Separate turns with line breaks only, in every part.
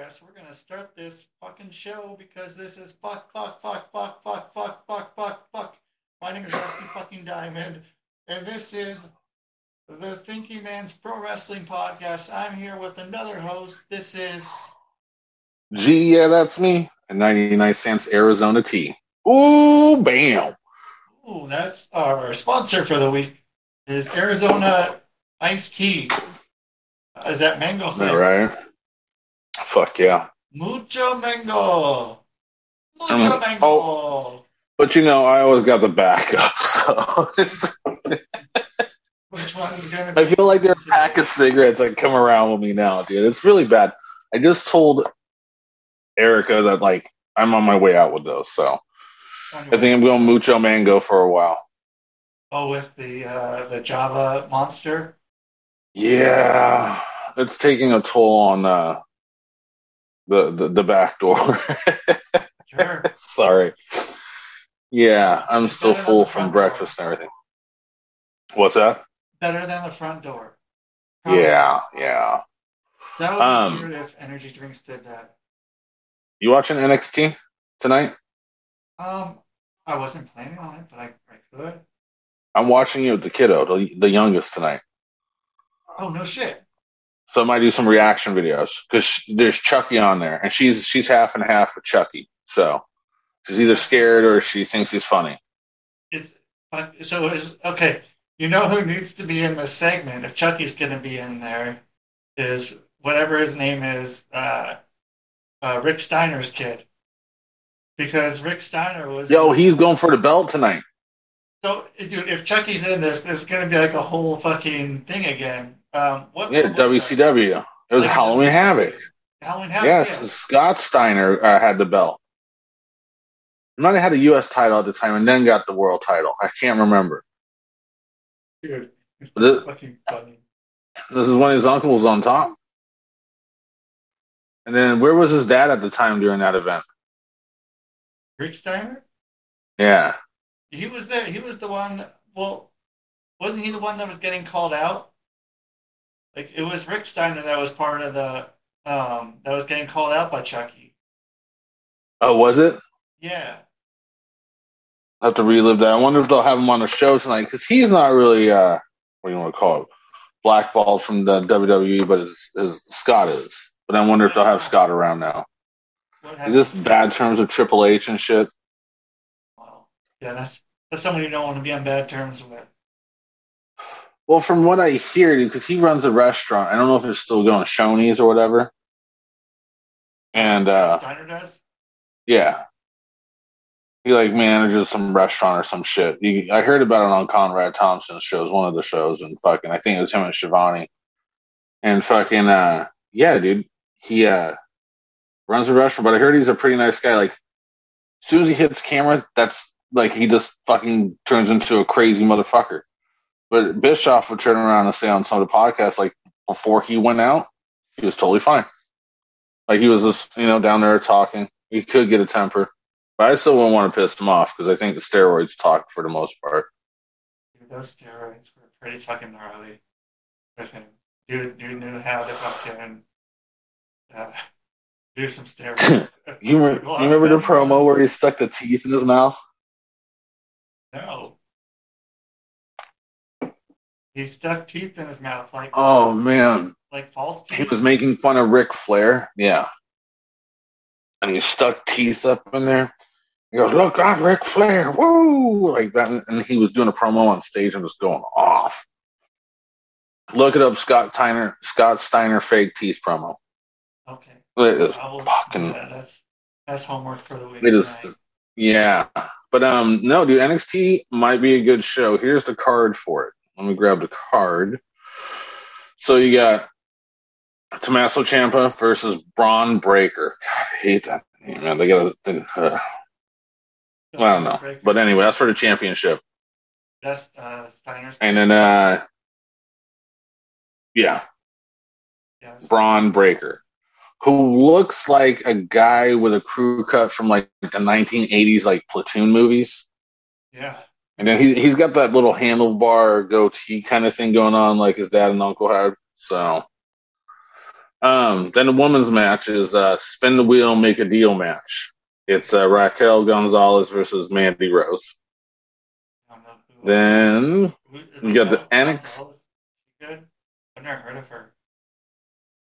Progress. We're gonna start this fucking show because this is fuck, fuck, fuck, fuck, fuck, fuck, fuck, fuck, fuck. My name is Rusty fucking Diamond, and this is the Thinking Man's Pro Wrestling Podcast. I'm here with another host. This is
G. yeah, that's me. A 99 cents Arizona tea. Ooh, bam.
Ooh, that's our sponsor for the week. Is Arizona iced tea. Is that mango
Is that right? Fuck yeah.
Mucho mango. Mucho
Um,
mango.
oh. But you know, I always got the backup, so
Which one's gonna be?
I feel like there are a pack of cigarettes that come around with me now, dude. It's really bad. I just told Erica that like I'm on my way out with those, so I think I'm going mucho mango for a while.
Oh, with the uh, the Java monster.
Yeah, it's taking a toll on uh, the, the the back door.
Sure.
Sorry. Yeah, I'm
It's
still full from
door.
breakfast and everything. What's that?
Better than the front door.
Yeah, yeah.
That would
Um,
be weird if energy drinks did that.
You watching NXT tonight?
Um, I wasn't planning on it, but I, I could.
I'm watching you with the kiddo, the, the youngest tonight.
Oh no shit.
So I might do some reaction videos because there's Chucky on there, and she's she's half and half with Chucky. So she's either scared or she thinks he's funny.
It's, uh, so is okay. You know who needs to be in this segment if Chucky's going to be in there is whatever his name is, uh, uh, Rick Steiner's kid, because Rick Steiner was.
Yo, he's going for the belt tonight.
So, dude, if Chucky's in this, there's going to be like a whole fucking thing again. Um, what?
Yeah,
what that?
WCW. It was Halloween Havoc.
Halloween Havoc.
Yes,
yeah.
Scott Steiner uh, had the belt. He might have had a U.S. title at the time and then got the world title. I can't remember.
dude.
This,
Fucking funny.
this is when his uncle was on top. And then where was his dad at the time during that event?
Rick Steiner.
Yeah.
He was there. He was the one. Well, wasn't he the one that was getting called out? Like it was Rick Steiner that was part of the um that was getting called out by Chucky.
Oh, was it?
Yeah.
I have to relive that. I wonder if they'll have him on the show tonight because he's not really, uh, what do you want to call it, blackballed from the WWE, but his, his Scott is. But I wonder if they'll have Scott around now. Is this bad terms with Triple H and shit?
Well, yeah, that's that's someone you don't want to be on bad terms with.
Well, from what I hear, because he runs a restaurant, I don't know if it's still going, Shoney's or whatever. And uh,
Steiner does.
yeah, he like manages some restaurant or some shit. He, I heard about it on Conrad Thompson's shows, one of the shows, and fucking, I think it was him and Schiavone. And fucking, uh, yeah, dude, he uh runs a restaurant, but I heard he's a pretty nice guy. Like, as soon as he hits camera, that's like he just fucking turns into a crazy motherfucker. But Bischoff would turn around and say on some of the podcasts, like before he went out, he was totally fine. Like he was just, you know, down there talking. He could get a temper, but I still wouldn't want to piss him off because I think the steroids talk for the most part.
Those steroids were pretty fucking gnarly with him. Dude, dude knew how to fucking uh, do some steroids.
You, re- you remember the promo where he stuck the teeth in his mouth?
No. He stuck teeth in his mouth like
Oh man,
like false teeth.
he was making fun of Ric Flair. Yeah, and he stuck teeth up in there. He goes, "Look, I'm Ric Flair, woo!" Like that, and he was doing a promo on stage and was going off. Look it up, Scott Steiner. Scott Steiner fake teeth promo.
Okay.
It is fucking
yeah, that's that's homework for the week.
It is,
tonight.
yeah. But um, no, dude, NXT might be a good show. Here's the card for it. Let me grab the card. So you got Tommaso Ciampa versus Bron Breakker. God, I hate that name, man. They got to. Uh, I don't know, but anyway, that's for the championship.
That's uh, Steiner's.
And then, uh, yeah,
yeah,
Bron Breakker, who looks like a guy with a crew cut from like the 1980s, like platoon movies.
yeah,
And then he he's got that little handlebar goatee kind of thing going on, like his dad and uncle had. So, um, then the women's match is uh, spin the wheel, make a deal match. It's uh, Raquel Gonzalez versus Mandy Rose. Then you got the Annex.
Good. I've never heard of her.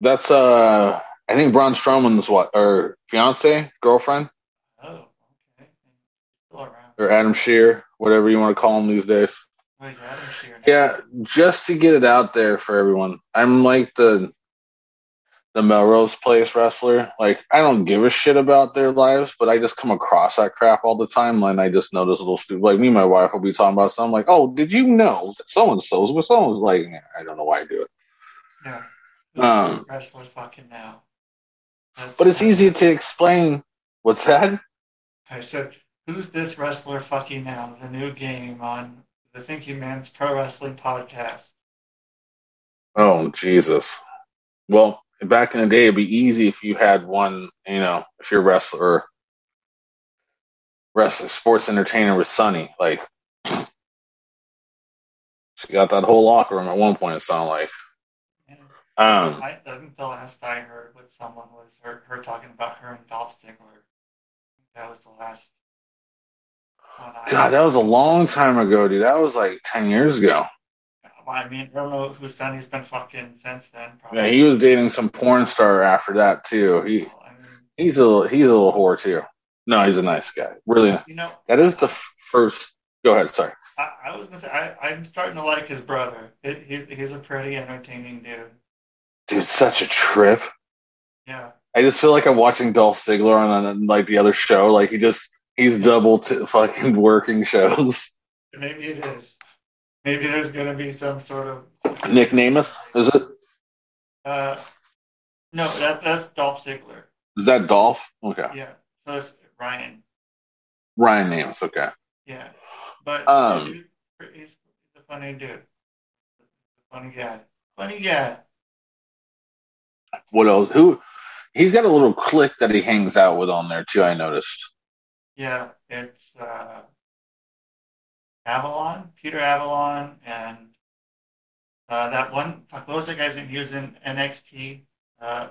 that's uh, I think Braun Strowman's what or fiance, girlfriend,
Oh, okay. Still around.
Or Adam Scherr, whatever you want to call him these days.
Adam
Yeah, just to get it out there for everyone. I'm like the the Melrose Place wrestler. Like I don't give a shit about their lives, but I just come across that crap all the time, and I just notice a little stupid. Like me, and my wife will be talking about something like, "Oh, did you know that so and so's with someone's like?" I don't know why I do it,
Yeah.
Um,
wrestler fucking now. That's-
but it's easy to explain. What's that?
I said, "Who's this wrestler fucking now?" The new game on the Thinking Man's Pro Wrestling Podcast.
Oh Jesus! Well, back in the day, it'd be easy if you had one. You know, if you're a wrestler, wrestler, sports entertainer was Sunny. Like she got that whole locker room at one point. It sounded like. Um,
I, I think the last I heard with someone was her, her talking about her and Dolph Ziggler. That was the last
God, that was a long time ago, dude. That was like ten years ago.
Well, I mean, I don't know who Sunny's been fucking since then. Probably.
Yeah, he was dating some porn star after that too. He
Well, I mean,
he's a little, he's a little whore too. No, he's a nice guy. Really,
you know,
that is the first. Go ahead. Sorry.
I, I was gonna say I, I'm starting to like his brother. It, he's he's a pretty entertaining dude.
Dude, such a trip.
Yeah,
I just feel like I'm watching Dolph Ziggler on, on like the other show. Like he just he's double t- fucking working shows.
maybe it is. Maybe there's gonna be some sort of
Nic Nemeth is it?
Uh, no, that that's Dolph Ziggler.
Is that Dolph? Okay,
Yeah, so it's Ryan.
Ryan Nemeth. Okay.
Yeah, but
Um,
he's, he's a funny dude. Funny guy. Funny guy.
What else? Who? He's got a little clique that he hangs out with on there too. I noticed.
Yeah, it's uh, Avalon, Peter Avalon, and uh, that one. Was that guy's was in NXT. Uh,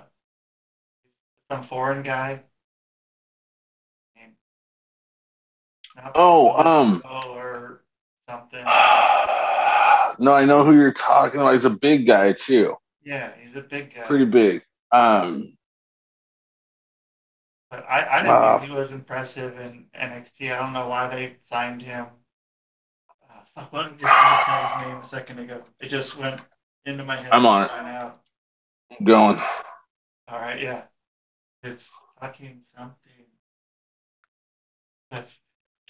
some foreign guy.
Oh, um.
Oh, or something.
no, I know who you're talking about. He's a big guy too.
Yeah, he's a big guy.
Pretty big. Um.
But I, I didn't
Wow.
think he was impressive in NXT. I don't know why they signed him. Uh, fuck, what did I just say his name a second ago? It just went into my head.
I'm on it.
I'm
Going.
All right, yeah. It's fucking something. That's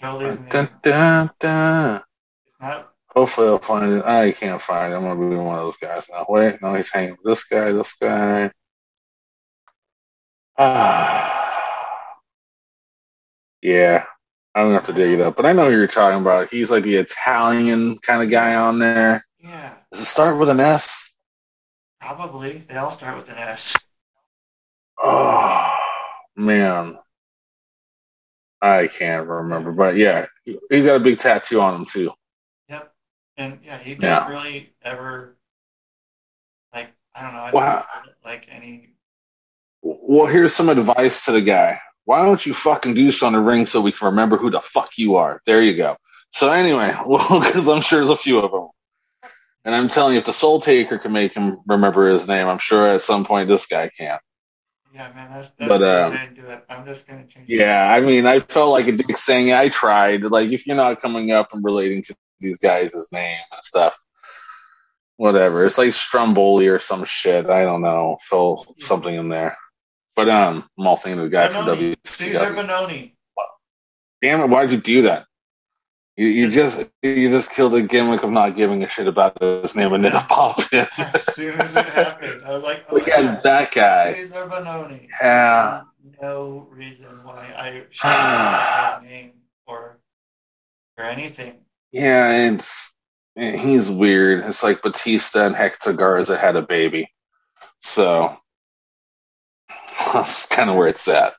totally his name.
Dun, dun, dun.
It's not.
Hopefully I'll find it. I can't find it. I'm gonna be one of those guys now. Wait, no, he's hanging with this guy, this guy. Ah, yeah. I don't have to dig it up, but I know who you're talking about. He's like the Italian kind of guy on there.
Yeah,
Does it start with an S?
probably. They all start with an S.
Oh man, I can't remember, but yeah, he's got a big tattoo on him too.
Yep. And yeah, he
Yeah.
didn't really ever. Like I don't know. I like any.
Well, here's some advice to the guy. Why don't you fucking do so in the ring so we can remember who the fuck you are? There you go. So anyway, well, because I'm sure there's a few of them. And I'm telling you, if the Soul Taker can make him remember his name, I'm sure at some point this guy can.
Yeah, man, that's that's
But, um,
to do it. I'm just gonna change. it.
Yeah, I mean, I felt like a dick saying I tried. Like, if you're not coming up and relating to these guys' name and stuff, whatever. It's like Stromboli or some shit. I don't know. Fill something in there. But um, I'm all thinking of the guy from
Bononi. Caesar
WCW.
Bononi.
Damn it! Why'd you do that? You, you just you just killed the gimmick of not giving a shit about his name and then pop in.
as soon as it happened, I was like, "Oh
We got
yeah,
that guy.
Cezar Bononi."
Yeah.
No reason why I should have that name or or anything.
Yeah, it's he's weird. It's like Batista and Hector Garza had a baby, so that's kind of where it's at.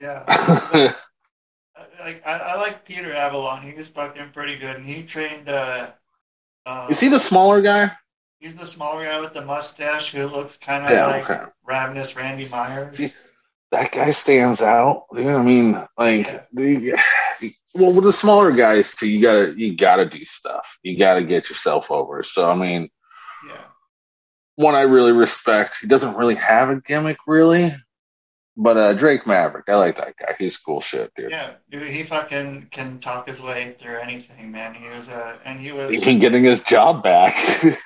Yeah. I- Like I, I like Peter Avalon. He was fucking pretty good, and he trained. Uh, uh,
Is he the smaller guy?
He's the smaller guy with the mustache who looks kind of
Yeah,
like
okay.
ravenous Randy Myers.
See, That guy stands out. You know what I mean? Like, the, well, with the smaller guys too, you gotta you gotta do stuff. You gotta get yourself over. So I mean,
yeah.
one I really respect. He doesn't really have a gimmick, really. But uh, Drake Maverick, I like that guy. He's cool shit, dude.
Yeah, dude, he fucking can talk his way through anything, man. He was uh, and he was
Even getting his job back.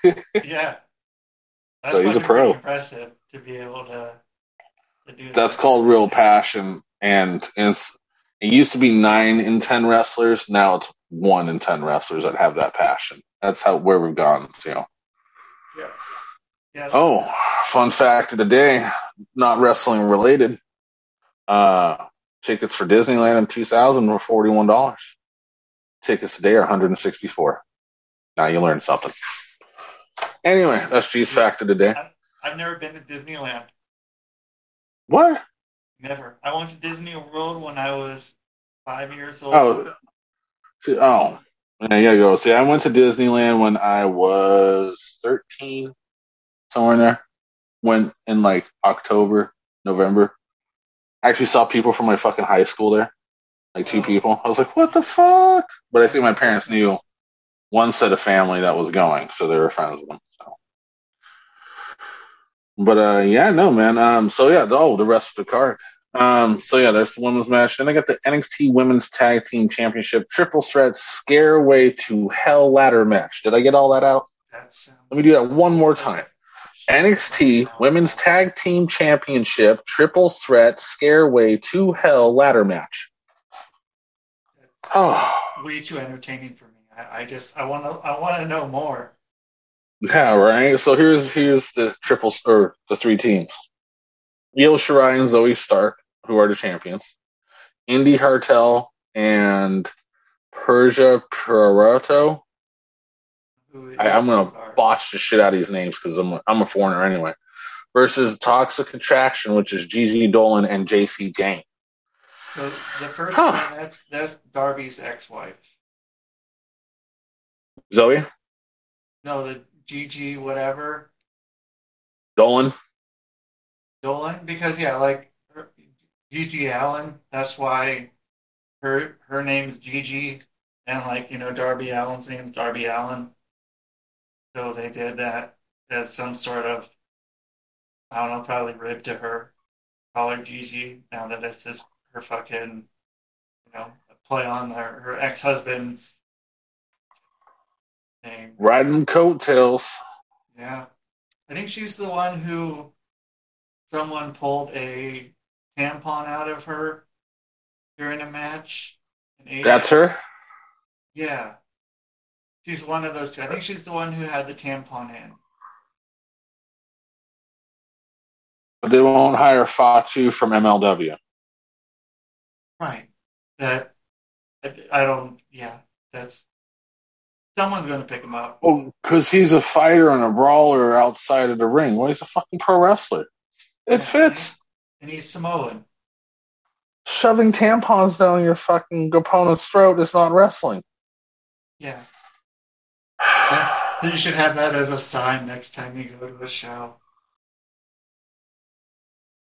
yeah. That's
So he's a pro.
impressive to be able to to do
That's
that.
called real passion. And it's, it used to be nine in 10 wrestlers. Now it's one in 10 wrestlers that have that passion. That's how, where we've gone, you know.
Yeah. Yeah.
Oh, fun fact of the day, not wrestling related. Uh, tickets for Disneyland in 2000 were $41. Tickets today are 164. Now you learned something. Anyway, that's G's fact of the day.
I've never been to Disneyland.
What?
Never. I went to Disney World when I was five years old.
Oh, see, oh, yeah, you go. See, I went to Disneyland when I was 13, somewhere in there. Went in like October, November. I actually saw people from my fucking high school there, like two people. I was like, what the fuck? But I think my parents knew one set of family that was going, so they were friends with them. So. But uh, yeah, no, man. Um, so yeah, oh, the rest of the card. Um, so yeah, there's the women's match. Then I got the NXT Women's Tag Team Championship Triple Threat Scareway to Hell ladder match. Did I get all that out?
That
Let me do that one more time. NXT Women's Tag Team Championship Triple Threat Scareway to Hell ladder match. Oh,
way too entertaining for me. I, I just I want to I want to know more.
yeah, right. So here's here's the triple or the three teams: Io Shirai and Zoey Stark, who are the champions. Indi Hartwell and Persia
Pirotta.
I, I'm gonna botch the shit out of these names because I'm a, I'm a foreigner anyway. Versus Toxic Attraction, which is Gigi Dolin and Jacy Jayne.
So the first
Huh.
one that's that's Darby's ex-wife.
Zoey
No, the GG whatever
Dolin.
Dolin because yeah, like her, GG Allin. That's why her her name's Gigi, and like you know Darby Allin's name's Darby Allin. So they did that as some sort of I don't know, probably rib to her, call her Gigi. Now that this is her fucking you know play on her her ex husband's name.
Riding coattails.
Yeah. I think she's the one who someone pulled a tampon out of her during a match.
That's her.
Yeah. She's one of those two. I think she's the one who had the tampon in.
But they won't hire Fatu from MLW.
Right. That I, I don't yeah, that's someone's gonna pick him up.
Well, because he's a fighter and a brawler outside of the ring. Well, he's a fucking pro wrestler. It fits.
And he's Samoan.
Shoving tampons down your fucking opponent's throat is not wrestling.
Yeah. You should have that as a sign next time you go to a show.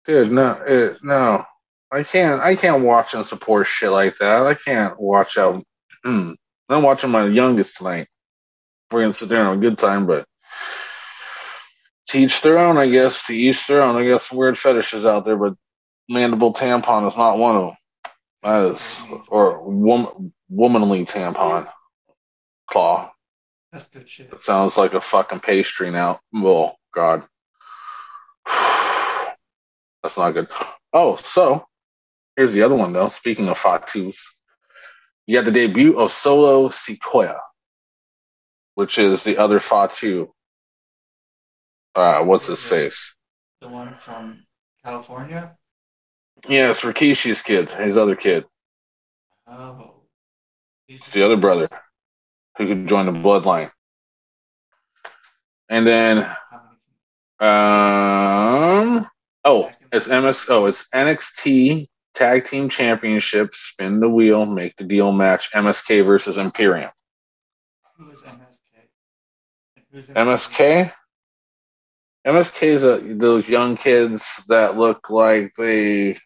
Dude, no, it, no, I can't. I can't watch and support shit like that. I can't watch out. Mm, I'm watching my youngest tonight. We're gonna sit there and have a good time, but teach their own, I guess. To each their own. I guess weird fetishes out there, but mandible tampon is not one of them. That is, or wom- womanly tampon claw.
That's good shit.
It sounds like a fucking pastry now. Oh God, that's not good. Oh, so here's the other one though. Speaking of fatus, You got the debut of Solo Sikoa, which is the other Fatu. Uh, what's his face?
The one from California?
Yeah, it's Rikishi's kid, his other kid.
Oh.
It's the other brother who could join the bloodline. And then um oh it's MS oh it's NXT Tag Team Championship, spin the wheel, make the deal match, MSK versus Imperium.
Who is MSK? Who's
MSK? MSK is a, those young kids that look like they.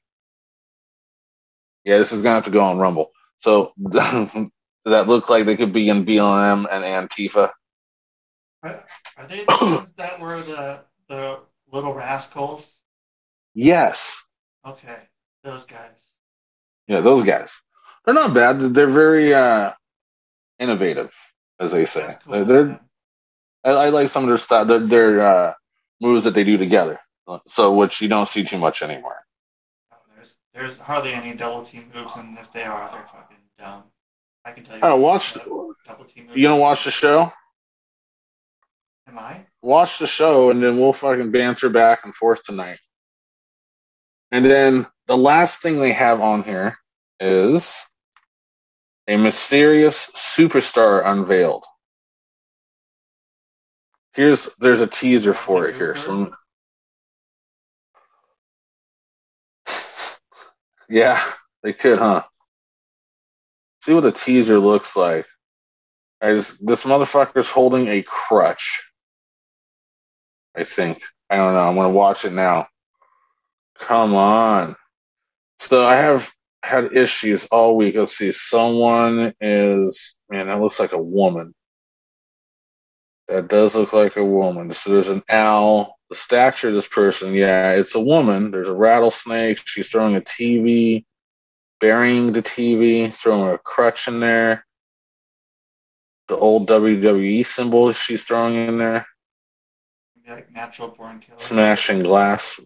Yeah, this is gonna have to go on Rumble. So that look like they could be in BLM and Antifa.
Are, are they the ones that were the the little rascals?
Yes,
Okay, those guys.
yeah, those guys. They're not bad. They're very uh, innovative, as they say.
Cool.
They're,
man.
I, I like some of their stuff. Their, their uh, moves that they do together. So, which you don't see too much anymore.
Oh, There's there's hardly any double team moves, and if they are, they're fucking dumb. I can tell you.
Don't watch.
double team moves.
You gonna watch the show?
Am I?
watch the show and then we'll fucking banter back and forth tonight. And then the last thing they have on here is a mysterious superstar unveiled. Here's there's a teaser for it here. So yeah, they could, huh? See what the teaser looks like. Just, this motherfucker's holding a crutch. I think. I don't know. I'm gonna watch it now. Come on. So I have had issues all week. Let's see. Someone is man, that looks like a woman. That does look like a woman. So there's an owl. The stature of this person, yeah, it's a woman. There's a rattlesnake. She's throwing a TV, burying the TV, throwing a crutch in there. The old WWE symbol she's throwing in there.
Like natural born killer.
Smashing glass.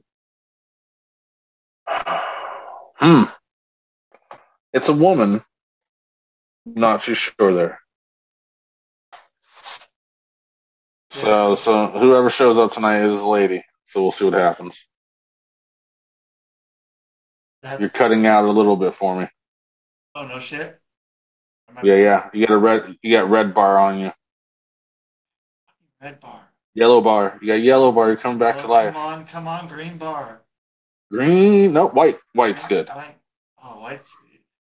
Hmm. It's a woman. Not too sure there. So, so whoever shows up tonight is a lady. So we'll see what happens.
That's,
You're cutting out a little bit for me.
Oh no shit.
Yeah, yeah. You got a red. You got red bar on you.
Red bar.
Yellow bar. You got yellow bar. You're coming back
Oh,
to life.
Come on, come on, green bar.
Green. No, white. White's good.
White. Oh, white's.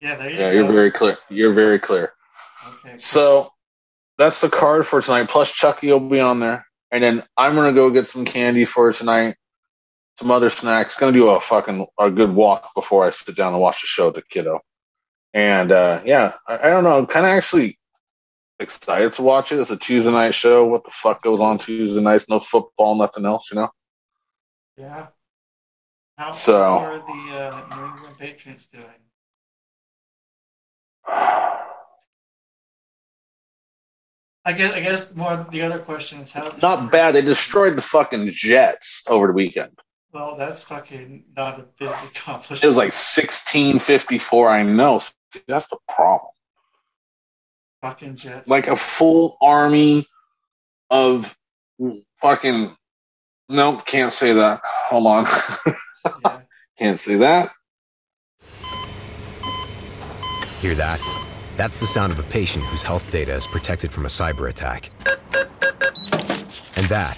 Yeah, there you go.
Yeah,
go.
you're very clear. You're very clear.
Okay. cool.
So that's the card for tonight. Plus Chucky will be on there, and then I'm gonna go get some candy for tonight, some other snacks. Gonna do a fucking a good walk before I sit down and watch the show the kiddo. And uh, yeah, I, I don't know. I'm kind of actually excited to watch it. It's a Tuesday night show. What the fuck goes on Tuesday nights? No football, nothing else. You know.
Yeah. How,
So-
are the uh, New England Patriots doing? I guess. I guess more. The other question is how.
Not bad. They destroyed the fucking Jets over the weekend.
Well, that's fucking not a big accomplishment.
It was like 1654. I know. That's the problem.
fucking Jets.
like a full army of fucking nope can't say that hold on
yeah.
can't say that
Hear that? That's the sound of a patient whose health data is protected from a cyber attack. And that,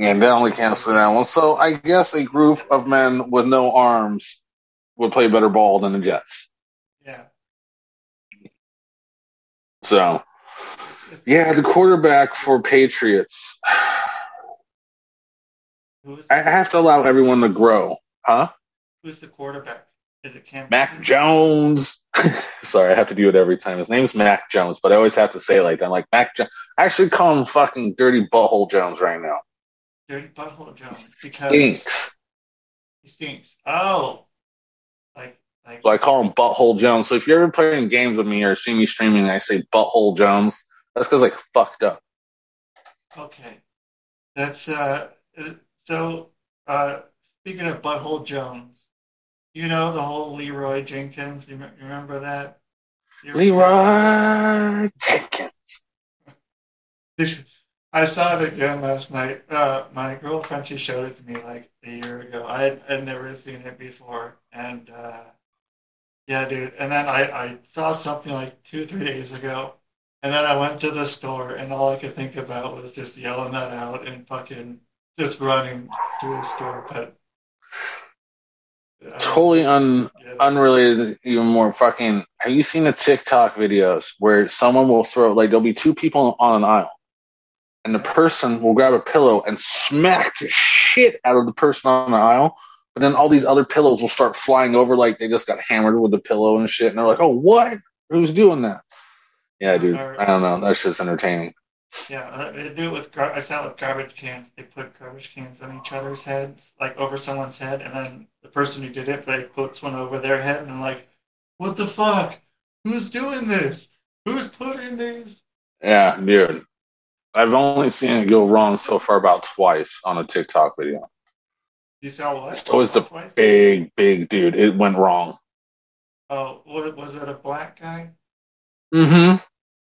Yeah, definitely can't say that one. So I guess a group of men with no arms would play better ball than the Jets.
Yeah.
So yeah, the quarterback for Patriots. I have to allow everyone to grow, huh?
Who's the quarterback? Is it Cam?
Mac Jones. Sorry, I have to do it every time. His name's Mac Jones, but I always have to say it like that. I'm like Mac Jones. I actually call him fucking Dirty Butthole Jones right now.
Dirty Butthole Jones because
Stinks.
he stinks. Oh, like like
So I call him Butthole Jones. So if you're ever playing games with me or see me streaming and I say Butthole Jones, that's because like fucked up.
okay. That's uh. uh, So uh, speaking of Butthole Jones, you know the whole Leeroy Jenkins. You me- remember that? You?
Leeroy Jenkins.
I saw it again last night. Uh, my girlfriend she showed it to me like a year ago. I had I'd never seen it before, and uh, yeah, dude. And then I, I saw something like two three days ago, and then I went to the store, and all I could think about was just yelling that out and fucking just running to the store. But I
Totally un unrelated, even more fucking. Have you seen the TikTok videos where someone will throw like there'll be two people on an aisle, and the person will grab a pillow and smack the shit out of the person on the aisle, but then all these other pillows will start flying over like they just got hammered with the pillow and shit, and they're like, "Oh, what? Who's doing that?" Yeah, dude. I don't know. That's just entertaining.
Yeah, uh, they do it with. Gar- I saw it with garbage cans. They put garbage cans on each other's heads, like over someone's head, and then the person who did it, they puts one over their head, and I'm like, "What the fuck? Who's doing this? Who's putting these?"
Yeah, dude. I've only seen it go wrong so far about twice on a TikTok video.
You saw what?
It's always the
Twice?
Big, big dude. It went wrong.
Oh, was, was it a black guy?
Mm-hmm.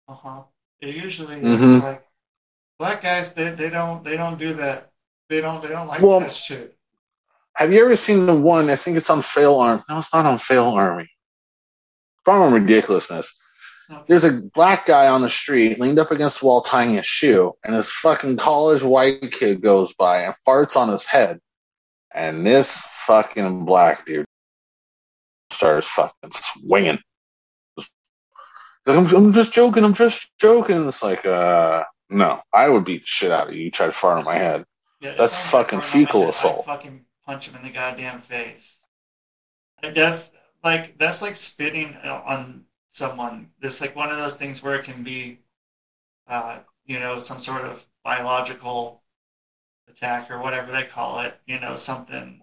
Uh huh. It usually is
Mhm.
like black guys. They they don't they don't do that. They don't they don't like
Well,
that shit.
Have you ever seen the one? I think it's on Fail Arm. No, it's not on Fail Army. From ridiculousness. There's a black guy on the street leaned up against the wall tying his shoe, and this fucking college white kid goes by and farts on his head. And this fucking black dude starts fucking swinging. I'm, I'm just joking. I'm just joking. It's like, uh, no, I would beat the shit out of you. You try to fart on my head.
Yeah,
That's fucking
got burned on my
fecal assault.
I'd fucking punch him in the goddamn face. That's like that's like spitting on someone. It's like one of those things where it can be, uh, you know, some sort of biological attack or whatever they call it. You know, something,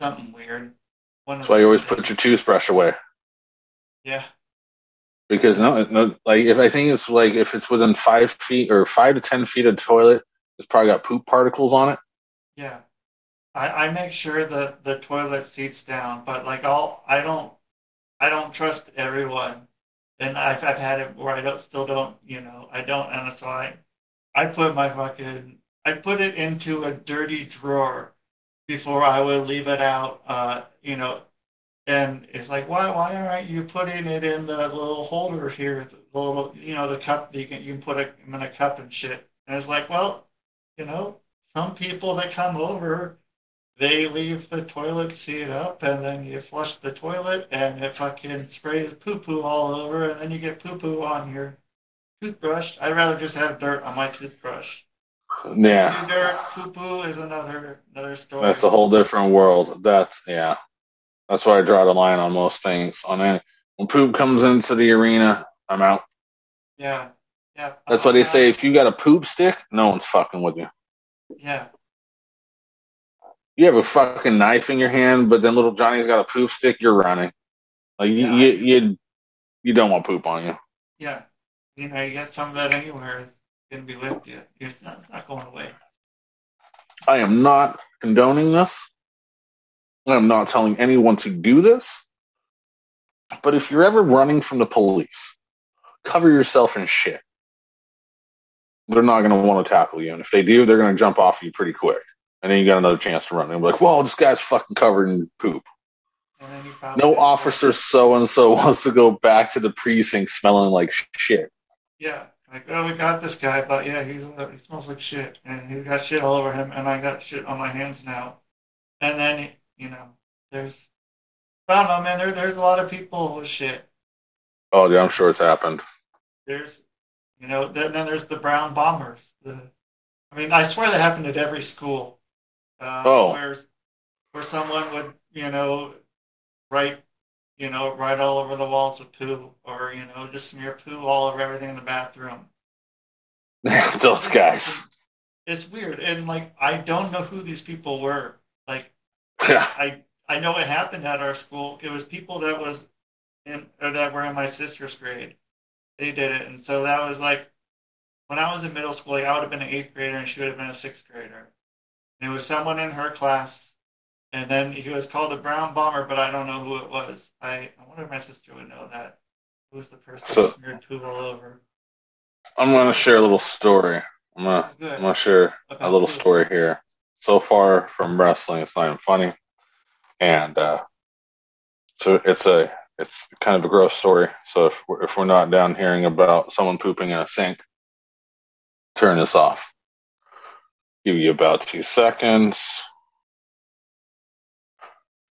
something weird.
That's why you always
things.
put your toothbrush away.
Yeah,
Because no, no, like if I think it's like if it's within five feet or five to ten feet of the toilet, it's probably got poop particles on it.
yeah. I, I make sure that the toilet seats down, but like all I don't I don't trust everyone, and I've I've had it where I don't still don't you know I don't, and so I I put my fucking I put it into a dirty drawer before I would leave it out, uh, you know, and it's like why why aren't you putting it in the little holder here, the little you know the cup that you can you can put it in a cup and shit, and it's like well, you know, some people that come over they leave the toilet seat up and then you flush the toilet and it fucking sprays poo poo all over and then you get poo poo on your toothbrush. I'd rather just have dirt on my toothbrush.
Yeah,
dirt, poo poo is another another story.
that's a whole different world. That's yeah, that's why I draw the line on most things. On any when poop comes into the arena, I'm out.
Yeah. Yeah.
That's why they uh, say if you got a poop stick, no one's fucking with you.
Yeah.
You have a fucking knife in your hand, but then little Johnny's got a poop stick. You're running. Like you,
Yeah.
you, you, you don't want poop on you.
Yeah. You know, you get some of that anywhere, it's gonna be with you. It's not, it's not going away.
I am not condoning this. I am not telling anyone to do this. But if you're ever running from the police, cover yourself in shit. They're not going to want to tackle you. And if they do, they're going to jump off you pretty quick. And then you got another chance to run. Be like, well, this guy's fucking covered in poop.
And then
No officer so and so wants to go back to the precinct smelling like shit.
Yeah. like, oh, we got this guy, but yeah, he's, uh, he smells like shit, and he's got shit all over him, and I got shit on my hands now. And then, you know, there's, I don't know, man, there, there's a lot of people with shit.
Oh, yeah, I'm sure it's happened.
There's, you know, then, then there's the brown bombers. The, I mean, I swear that happened at every school. Uh,
Oh.
Where, where someone would, you know, write, you know, write all over the walls with poo, or, you know, just smear poo all over everything in the bathroom.
Those guys.
It's weird, and like I don't know who these people were. Like
Yeah.
I I know it happened at our school. It was people that was in or that were in my sister's grade. They did it, and so that was like when I was in middle school. Like I would have been an eighth grader, and she would have been a sixth grader. It was someone in her class, and then he was called a brown bomber, but I don't know who it was. I I wonder if my sister would know that. Who was the person
So-
who smeared poo all over?
I'm going to share a little story. I'm going to I'm gonna share a little story here. So far from wrestling, it's not even funny, and uh, so it's a it's kind of a gross story. So if we're, if we're not down hearing about someone pooping in a sink, turn this off. Give you about two seconds.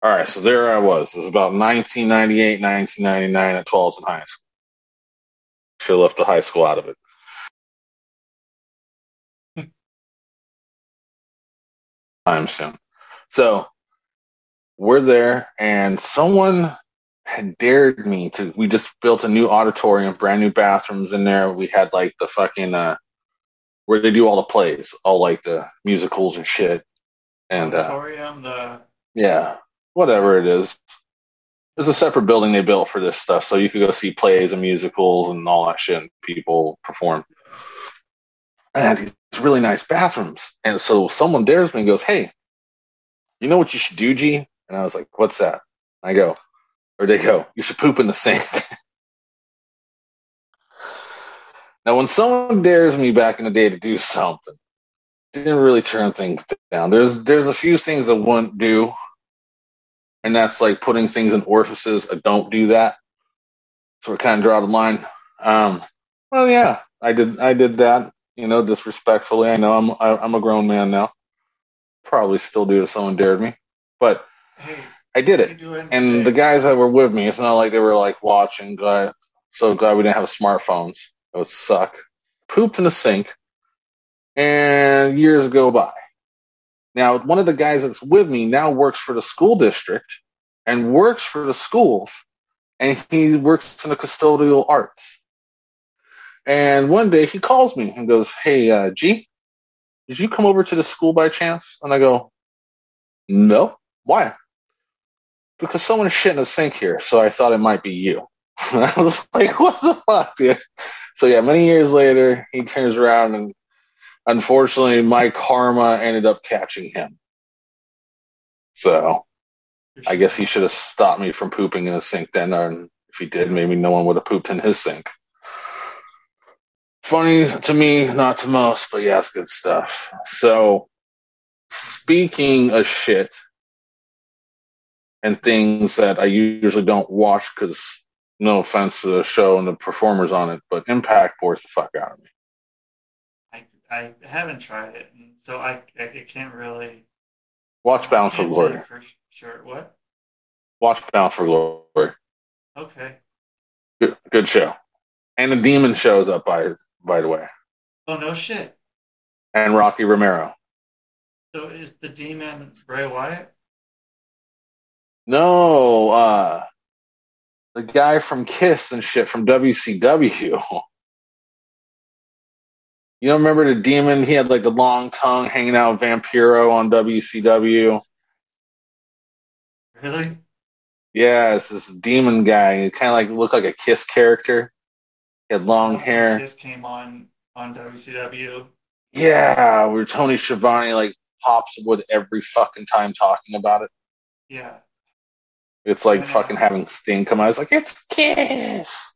All right, so there I was. It was about 1998, 1999 at 12s in high school. Should have left the high school out of it. time soon. So we're there, and someone had dared me to. We just built a new auditorium, brand new bathrooms in there. We had like the fucking uh, where they do all the plays, all like the musicals and shit. And uh,
auditorium, the
yeah, whatever it is. It's a separate building they built for this stuff, so you could go see plays and musicals and all that shit. And people perform. And it's really nice bathrooms. And so someone dares me and goes, "Hey, you know what you should do, G?" And I was like, "What's that?" I go, or they go, "You should poop in the sink." now, when someone dares me back in the day to do something, didn't really turn things down. There's there's a few things I wouldn't do, and that's like putting things in orifices. I don't do that. So I kind of draw the line. Um, well, yeah, I did I did that. You know, disrespectfully. I know I'm I, I'm a grown man now. Probably still do if someone dared me, but
hey,
I did
what are you
it. And the guys that were with me, it's not like they were like watching. Glad, so glad we didn't have smartphones. It would suck. Pooped in the sink, and years go by. Now, one of the guys that's with me now works for the school district and works for the schools, and he works in the custodial arts. And one day he calls me and goes, "Hey, uh, G, did you come over to the school by chance?" And I go, "No. Why?" because someone shit in the sink here, so I thought it might be you. I was like, what the fuck, dude? So yeah, many years later, he turns around and unfortunately, my karma ended up catching him. So I guess he should have stopped me from pooping in a sink then, or if he did, maybe no one would have pooped in his sink. Funny to me, not to most, but yeah, it's good stuff. So, speaking of shit, and things that I usually don't watch because no offense to the show and the performers on it, but Impact bores the fuck out of me.
I, I haven't tried it, and so I, I can't really.
Watch Bound for Glory.
for sure. What?
Watch Bound for Glory.
Okay.
Good, good show. And the Demon shows up by by the way,
Oh no shit.
and Rocky Romero.
So is the demon Bray Wyatt?
No, uh, the guy from Kiss and shit from WCW. You don't remember the demon? He had like the long tongue hanging out with Vampiro on WCW.
Really?
Yeah, it's this demon guy. He kind of like looked like a Kiss character. He had long hair.
This came on on WCW.
Yeah, where Tony Schiavone like pops wood every fucking time talking about it.
Yeah.
It's like
Yeah.
fucking having Sting come out. It's like it's Kiss.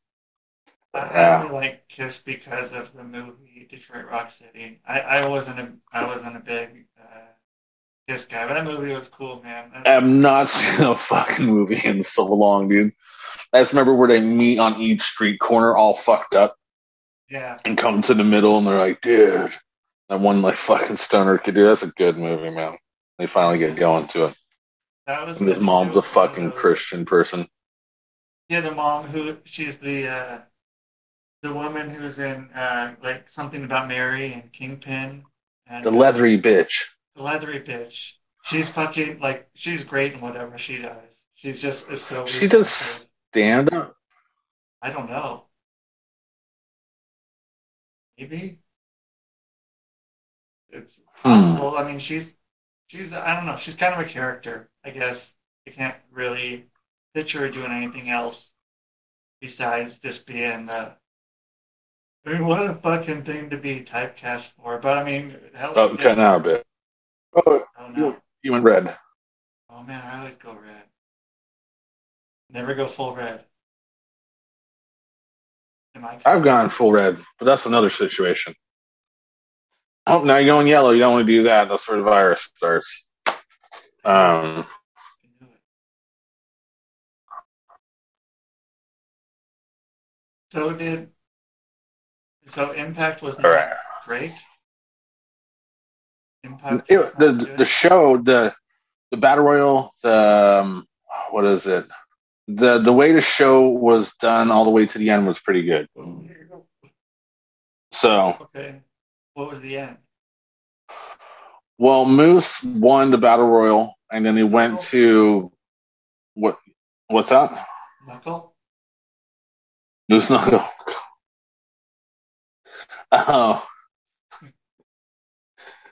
I,
Yeah.
Like Kiss because of the movie Detroit Rock City. I, I wasn't a I wasn't a big uh, Kiss guy, but that movie was cool, man. That's-
I've not seen a fucking movie in so long, dude. I just remember where they meet on each street corner, all fucked up.
Yeah.
and come to the middle, and they're like, dude, that one like fucking stoner could do. That's a good movie, man. They finally get going to it.
That was
And his mom's a fucking Christian person.
Yeah, the mom who she's the uh, the woman who's in uh, like something about Mary and Kingpin and
The leathery bitch.
the leathery bitch. She's fucking like she's great in whatever she does. She's just is so.
She does stand up.
I don't know. Maybe it's
Hmm.
possible. I mean, she's she's I don't know. She's kind of a character, I guess. You can't really picture her doing anything else besides just being the. I mean, what a fucking thing to be typecast for. But I mean, hell,
Oh, cutting out a bit. Oh,
Oh no!
you went red.
Oh man, I always go red. Never go full red. Am I?
I've gone full red, but that's another situation. Oh, now you're going yellow. You don't want to do that. That's where the virus starts. Um,
So did. So Impact was not
right.
great. Impact.
It,
was
the
good?
the show the the battle royal the um, what is it the the way the show was done all the way to the end was pretty good. So
Okay. What was the end?
well, Moose won the battle royal, and then he went to what what's that?
Knuckle.
Moose Knuckle. Oh.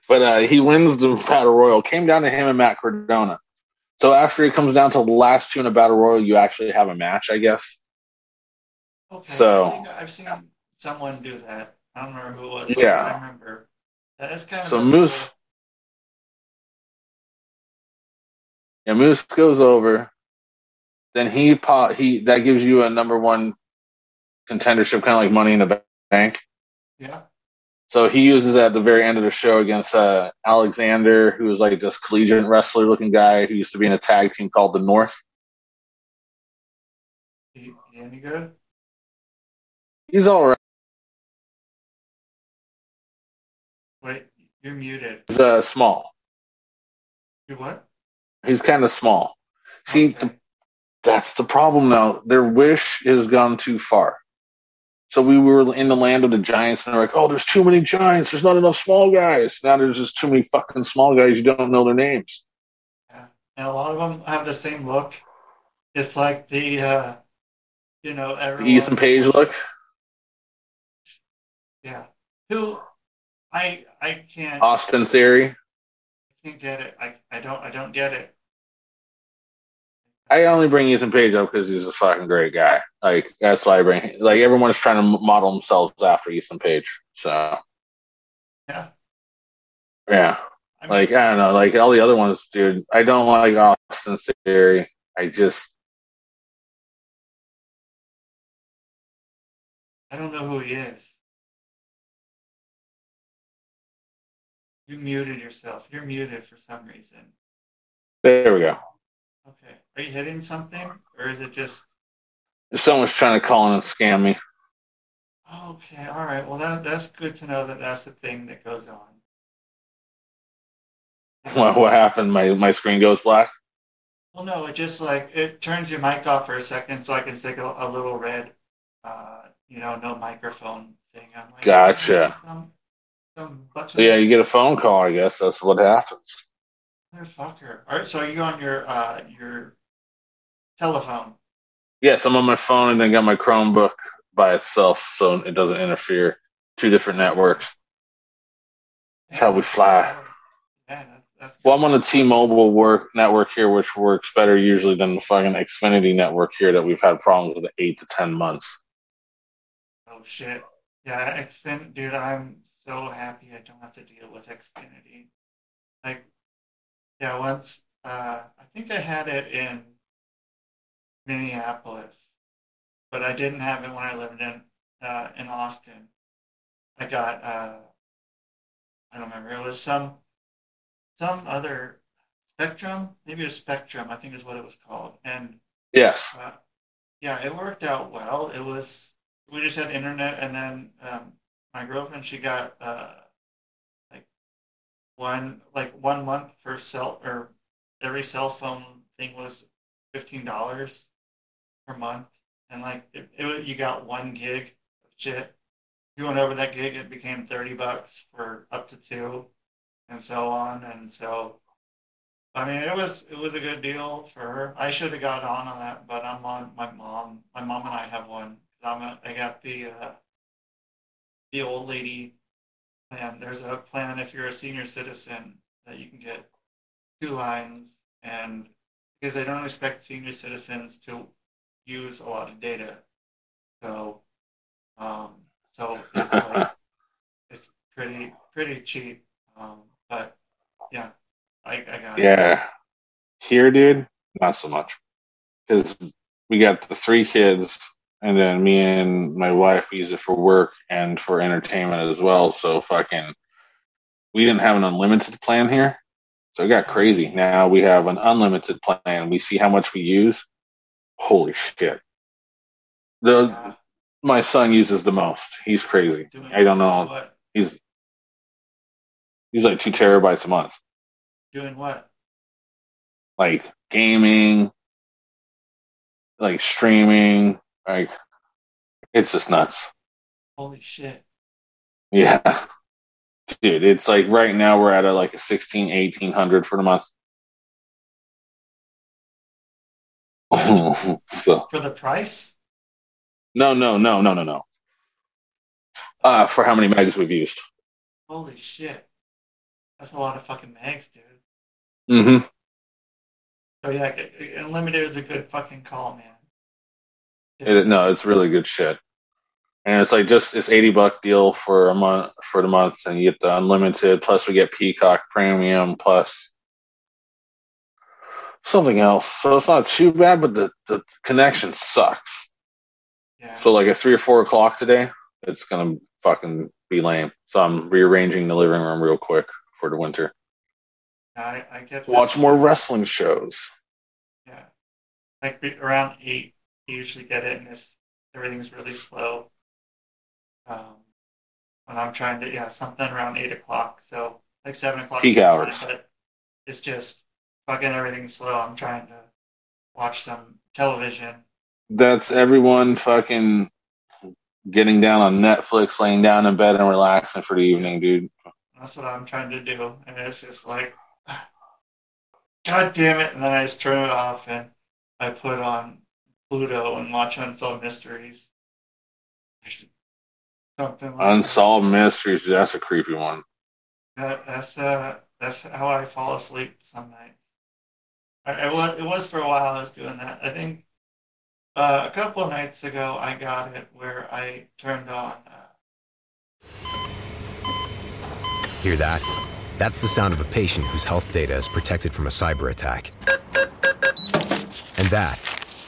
But uh, he wins the battle royal. Came down to him and Matt Cardona. So after it comes down to the last two in a battle royal, you actually have a match, I guess.
Okay.
So-
I think I've seen someone do that. I don't remember who it was. But
Yeah.
I remember. That's kind of
So Moose, yeah, Moose goes over. Then he he that gives you a number one contendership, kind of like Money in the Bank.
Yeah.
So he uses it at the very end of the show against uh, Alexander, who was like this collegiate wrestler looking guy who used to be in a tag team called the North.
He, he any good?
He's all right.
Wait, you're muted.
He's uh, small.
You what?
He's kind of small. See,
Okay.
the, that's the problem now. Their wish has gone too far. So we were in the land of the giants, and they're like, "Oh, there's too many giants. There's not enough small guys. Now there's just too many fucking small guys. You don't know their names."
Yeah. And a lot of them have the same look. It's like the, uh, you know, everyone.
Ethan Page look.
Yeah. Who, I, I can't,
Austin Theory.
Can't get it. I, I don't, I don't get it.
I only bring Ethan Page up because he's a fucking great guy. Like that's why I bring. Like everyone's trying to model themselves after Ethan Page. So
Yeah.
yeah.
I mean,
Like I don't know. Like all the other ones, dude. I don't like Austin Theory. I just
I don't know who he is. You muted yourself. You're muted for some reason.
there we go.
Okay. Are you hitting something, or is it just?
Someone's trying to call in and scam me.
Okay. All right. Well, that that's good to know that that's the thing that goes on.
What, what happened? My my screen goes black.
Well, no, it just like it turns your mic off for a second, so I can stick a, a little red, uh, you know, no microphone thing. I'm like,
Gotcha.
Some, some button.
So yeah, you get a phone call. I guess that's what happens.
Motherfucker. All right, so are you on your uh your telephone?
Yes, I'm on my phone and then got my Chromebook by itself, so it doesn't interfere. Two different networks. That's how we fly.
Yeah, that's, that's
Well, I'm on the T-Mobile work network here, which works better usually than the fucking Xfinity network here that we've had problems with eight to ten months.
Oh shit. Yeah, Xfin, dude, I'm so happy I don't have to deal with Xfinity. Like, yeah, once, uh, I think I had it in Minneapolis, but I didn't have it when I lived in, uh, in Austin. I got, uh, I don't remember, it was some, some other Spectrum, maybe a Spectrum, I think is what it was called. And
Yes.
uh, yeah, it worked out well. It was we just had internet, and then um, my girlfriend she got uh, like one like one month for cell or every cell phone thing was fifteen dollars per month, and like it, it, you got one gig of shit. If you went over that gig, it became thirty bucks for up to two, and so on, and so. I mean, it was it was a good deal for her. I should have got on on that, but I'm on my mom. My mom and I have one. I'm a, I got the uh, the old lady plan. There's a plan if you're a senior citizen that you can get two lines, and because they don't expect senior citizens to use a lot of data, so um, so it's like it's pretty pretty cheap. Um, but yeah, I, I got it.
Yeah. Here, dude, not so much. Because we got the three kids, and then me and my wife use it for work and for entertainment as well. So fucking, we didn't have an unlimited plan here. So it got crazy. Now we have an unlimited plan. We see how much we use. Holy shit. The my son uses the most. He's crazy. I don't know. He's he's like two terabytes a month.
Doing what?
like gaming, like streaming, like it's just nuts.
Holy shit.
Yeah. Dude, it's like right now we're at a like a 16, 1800 for the month. so,
For the price?
no, no, no, no, no, no. Uh, for how many mags we've used.
Holy shit. That's a lot of fucking mags, dude.
Mm-hmm.
So yeah, unlimited is a good fucking call, man.
It, no, it's really good shit. And it's like just it's eighty buck deal for a month for the month, and you get the unlimited. Plus, we get Peacock Premium plus something else. So it's not too bad, but the the connection sucks.
Yeah.
So like at three or four o'clock today, it's gonna fucking be lame. So I'm rearranging the living room real quick for the winter.
I, I get that.
Watch more wrestling shows.
Yeah. Like around eight, you usually get it, and it's everything's really slow. Um, when I'm trying to, yeah, something around eight o'clock. So like seven o'clock.
Peak hours.
But it's just fucking everything's slow. I'm trying to watch some television.
That's everyone fucking getting down on Netflix, laying down in bed and relaxing for the evening, dude.
That's what I'm trying to do, and it's just like, God damn it! And then I just turn it off and I put it on Pluto and watch Unsolved Mysteries. Something like
Unsolved Mysteries, that's a creepy one.
that. That's uh, that's how I fall asleep some nights. I, it was it was for a while. I was doing that. I think uh, a couple of nights ago I got it where I turned on. Uh,
Hear that? That's the sound of a patient whose health data is protected from a cyber attack. And that,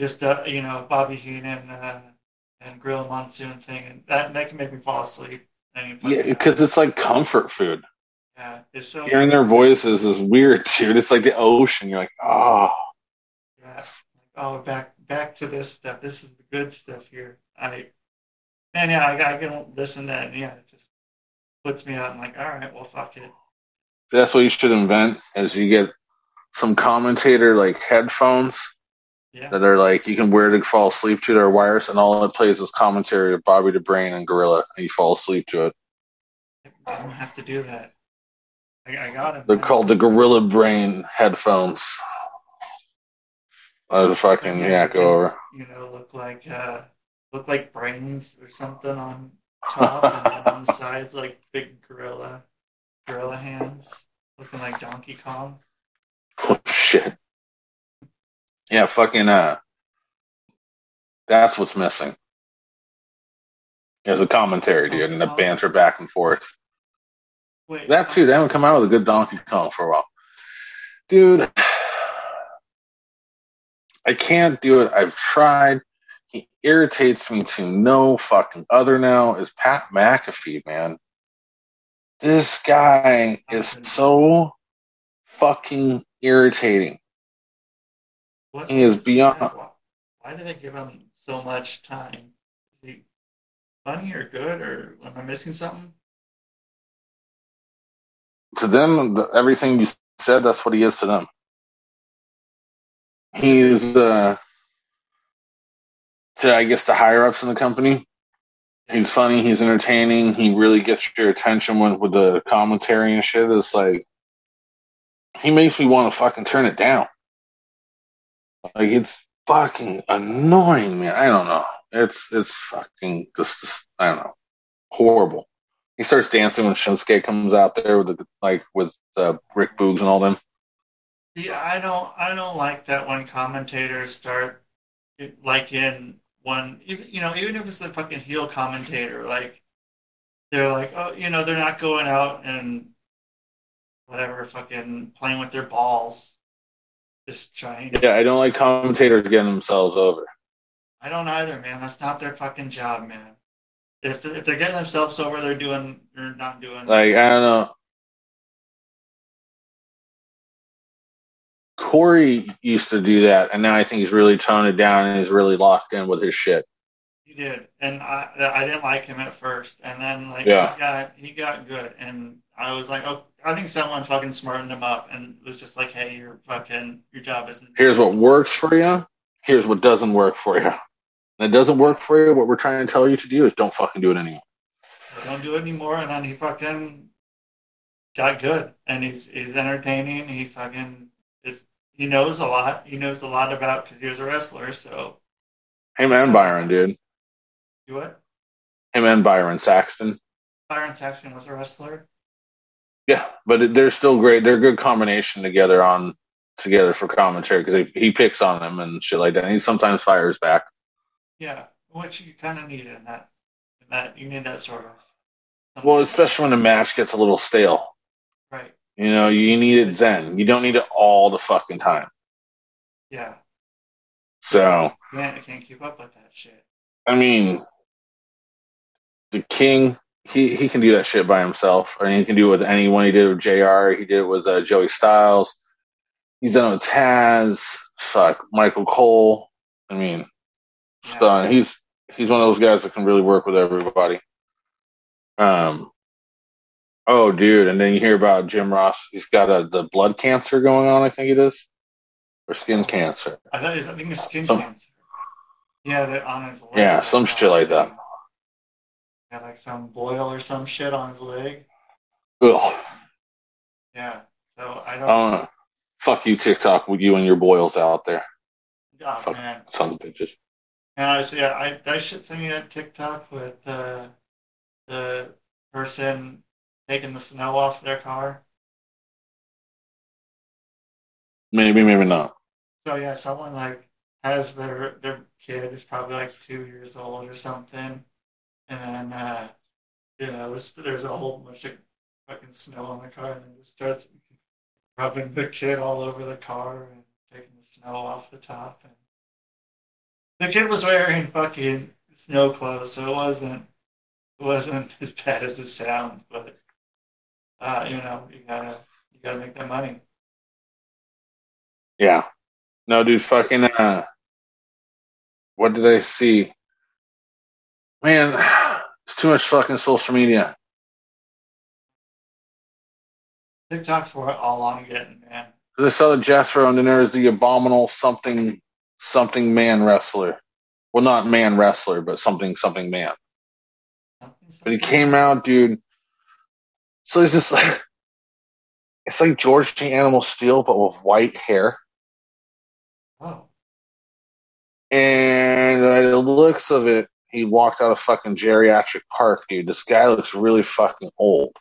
Just uh, you know Bobby Heenan uh, and Gorilla Monsoon thing, and that that can make me fall asleep. And you put
Yeah, because it's like comfort food.
yeah, it's so
Hearing their voices is weird, dude. It's like the ocean. You're like, oh,
yeah. Oh, back back to this stuff. This is the good stuff here. I man, yeah, I, I can listen to that. And yeah, it just puts me out. I'm like, all right, well, fuck it.
that's what you should invent. Is you get some commentator like headphones
Yeah,
that are like you can wear to fall asleep to. their wires, and all it plays is commentary of Bobby the Brain and Gorilla, and you fall asleep to it.
I don't have to do that. I, I got it.
They're called the Gorilla Brain headphones. I was fucking yeah, go over.
You know, look like uh, look like brains or something on top, and then on the sides like big gorilla, gorilla hands, looking like Donkey Kong.
Oh shit. Yeah, fucking uh that's what's missing. There's a commentary, dude, and the banter back and forth.
Wait,
That too, they haven't come out with a good Donkey Kong for a while. Dude, I can't do it. I've tried. He irritates me to no fucking other now is Pat McAfee, man. This guy is so fucking irritating.
What
he is beyond-
Why, why do they give him so much time? Is he funny or good, or am I missing something?
To them, the, everything you said, that's what he is to them. He's, uh, to, I guess, the higher ups in the company. He's funny. He's entertaining. He really gets your attention when, with the commentary and shit. It's like, he makes me want to fucking turn it down. Like, it's fucking annoying, me. I don't know. It's, it's fucking just, just I don't know. Horrible. He starts dancing when Shinsuke comes out there with the, like, with, uh, Rick Boogs and all them.
See, I don't, I don't like that when commentators start, like in one, even you know, even if it's the fucking heel commentator, like they're like, oh, you know, they're not going out and whatever, fucking playing with their balls, just trying. To,
Yeah, I don't like commentators getting themselves over.
I don't either, man. That's not their fucking job, man. If if they're getting themselves over, they're doing, they're not doing.
Like, I don't know. Corey used to do that, and now I think he's really toned it down and he's really locked in with his shit.
He did, and I I didn't like him at first, and then like
Yeah.
he got he got good, and I was like, oh, I think someone fucking smartened him up, and was just like, hey, your fucking your job isn't.
Here's what works for you. Here's what doesn't work for you. And it doesn't work for you. What we're trying to tell you to do is don't fucking do it anymore.
don't do it anymore, and then he fucking got good, and he's he's entertaining. He fucking is he knows a lot. He knows a lot about because he was a wrestler. So
Hey man, Byron, dude.
you what?
Him and Byron Saxton.
Byron Saxton was a wrestler.
Yeah, but they're still great. They're a good combination together on together for commentary because he, he picks on them and shit like that. And he sometimes fires back.
Yeah, which you kind of need in that. In that you need that sort of.
Well, especially when the match gets a little stale.
right.
You know, you need it then. You don't need it all the fucking time.
Yeah.
So,
Man, I can't keep up with that shit.
I mean, the King, he, he can do that shit by himself. I mean, he can do it with anyone. He did it with JR. He did it with uh, Joey Styles. He's done it with Taz. Fuck, Michael Cole. I mean,
Yeah.
stun. He's he's one of those guys that can really work with everybody. Um. Oh, dude, and then you hear about Jim Ross. He's got a the blood cancer going on. I think it is, or skin cancer.
I thought I think it's skin
Some-
cancer. Had it on his leg.
Yeah, some shit like that.
Had like some boil or some shit on his leg.
Ugh.
Yeah. So I don't.
Fuck you, TikTok, with you and your boils out there,
oh
fuck.
man.
sons of bitches.
And I see. I that shit thing at TikTok with uh, the person taking the snow off their car.
Maybe, maybe not.
So yeah, someone like has their their kid is probably like two years old or something, and uh, you know there's, there's a whole bunch of fucking snow on the car, and then just starts rubbing the kid all over the car and taking the snow off the top. And the kid was wearing fucking snow clothes, so it wasn't it wasn't as bad as it sounds, but uh, you know you gotta you gotta make that money.
Yeah. No, dude, fucking, uh, what did I see? Man, it's too much fucking social media.
TikTok's what all I'm getting, man.
Because I saw the Jethro, and then there was the abominable something, something man wrestler. Well, not man wrestler, but something, something man.
Something,
But he came out, dude. So he's just like, it's like George the Animal Steel, but with white hair.
Oh,
And by the looks of it, he walked out of fucking geriatric park, dude. This guy looks really fucking old.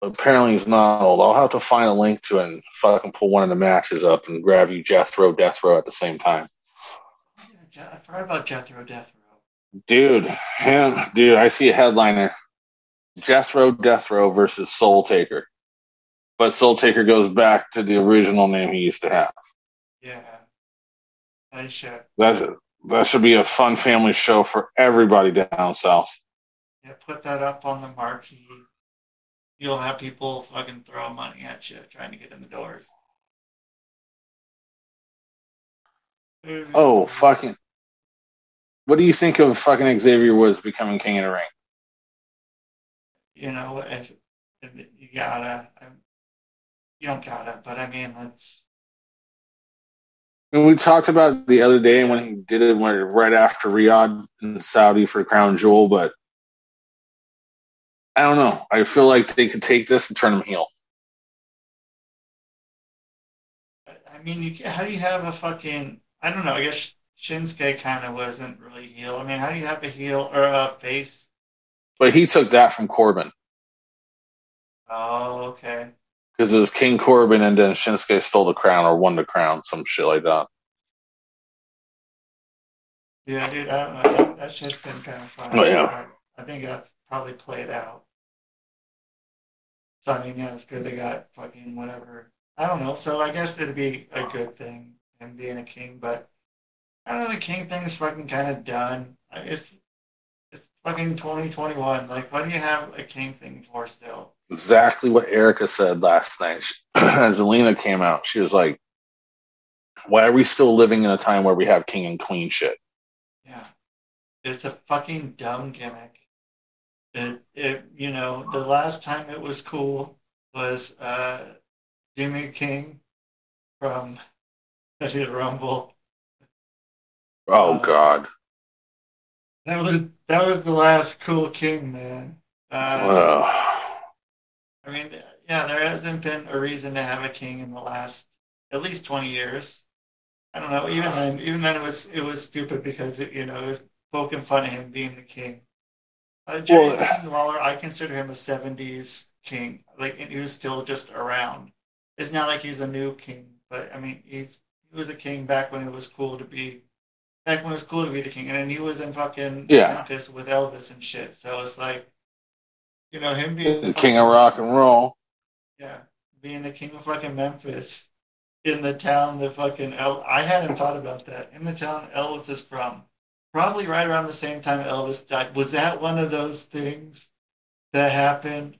But apparently he's not old. I'll have to find a link to it and fucking pull one of the matches up and grab you Jethro Death Row at the same time.
yeah, I forgot about Jethro Death Row.
Dude, him, dude, I see a headliner. Jethro Death Row versus Soul Taker. But Soul Taker goes back to the original name he used to have.
Yeah, I should.
That that should be a fun family show for everybody down south.
Yeah, put that up on the marquee. You'll have people fucking throw money at you trying to get in the doors.
Oh, fucking. What do you think of fucking Xavier Woods becoming king of the ring?
You know, if, if you gotta, you don't gotta, but I mean, let's.
Mean, we talked about it the other day when he did it when, right after Riyadh and Saudi for Crown Jewel, but I don't know. I feel like they could take this and turn him heel.
I mean, you, how do you have a fucking? I don't know. I guess Shinsuke kind of wasn't really heel. I mean, how do you have a heel or a face?
But he took that from Corbin
Oh, okay.
Because it was King Corbin and then Shinsuke stole the crown or won the crown, some shit like that.
Yeah, dude, I don't know. That, that shit's been kind of fun.
Oh, yeah.
I think that's probably played out. So, I mean, yeah, it's good they got fucking whatever. I don't know. So, I guess it'd be a good thing, him being a king, but I don't know. The king thing is fucking kind of done. I- It's, it's fucking 2021. Like, what do you have a king thing for still?
Exactly what Erica said last night. She- As Alina came out, she was like, Why are we still living in a time where we have king and queen shit?
Yeah. It's a fucking dumb gimmick. It, it, you know, the last time it was cool was uh, Jimmy King from the Rumble.
Oh,
Uh,
God.
That was that was the last cool King, man. Uh,
Ugh.
I mean, yeah, there hasn't been a reason to have a king in the last at least twenty years. I don't know. Even then, even then, it was it was stupid because it, you know it was poking fun at him being the king. Uh, Jerry
Well-
fucking I consider him a '70s king. Like and he was still just around. It's not like he's a new king, but I mean, he's he was a king back when it was cool to be. Back when it was cool to be the king, and then he was in fucking
Yeah.
Memphis with Elvis and shit. So it's like, you know, him being
The king of rock and roll.
yeah, being the king of fucking Memphis in the town that fucking El- I hadn't thought about that. In the town Elvis is from. Probably right around the same time Elvis died. Was that one of those things that happened?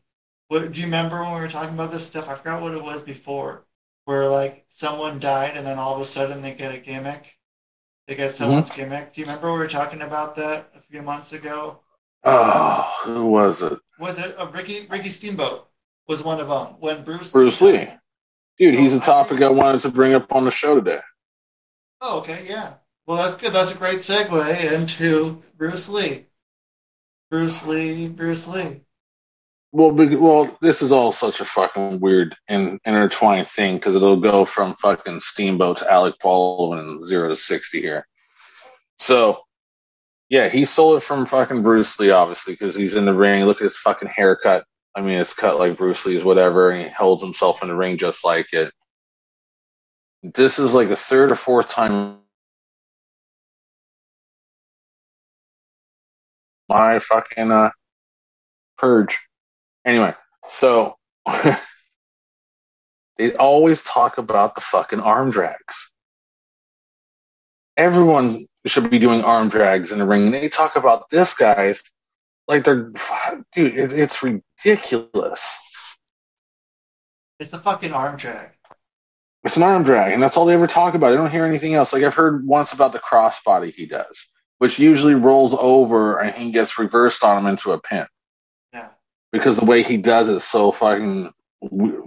What do you remember when we were talking about this stuff? I forgot what it was before. Where like someone died and then all of a sudden they get a gimmick. They get mm-hmm. someone's gimmick. Do you remember we were talking about that a few months ago?
Oh, who was it?
Was it a Ricky Ricky Steamboat was one of them when Bruce
Bruce Lee. Dude, he's a
So I
topic I wanted to bring up on the show today.
Oh, okay, yeah. Well, that's good. That's a great segue into Bruce Lee. Bruce Lee, Bruce Lee.
Well, well, this is all such a fucking weird and intertwined thing because it'll go from fucking Steamboat to Alec Baldwin and zero to sixty here. So, yeah, he stole it from fucking Bruce Lee, obviously, because he's in the ring. Look at his fucking haircut. I mean, it's cut like Bruce Lee's, whatever, and he holds himself in the ring just like it. This is like the third or fourth time my fucking uh, purge. Anyway, so they always talk about the fucking arm drags. Everyone should be doing arm drags in the ring, and they talk about this guy's like they're dude. It, it's ridiculous.
It's a fucking arm drag.
It's an arm drag, and that's all they ever talk about. I don't hear anything else. Like I've heard once about the crossbody he does, which usually rolls over and he gets reversed on him into a pin.
Yeah.
because the way he does it is so fucking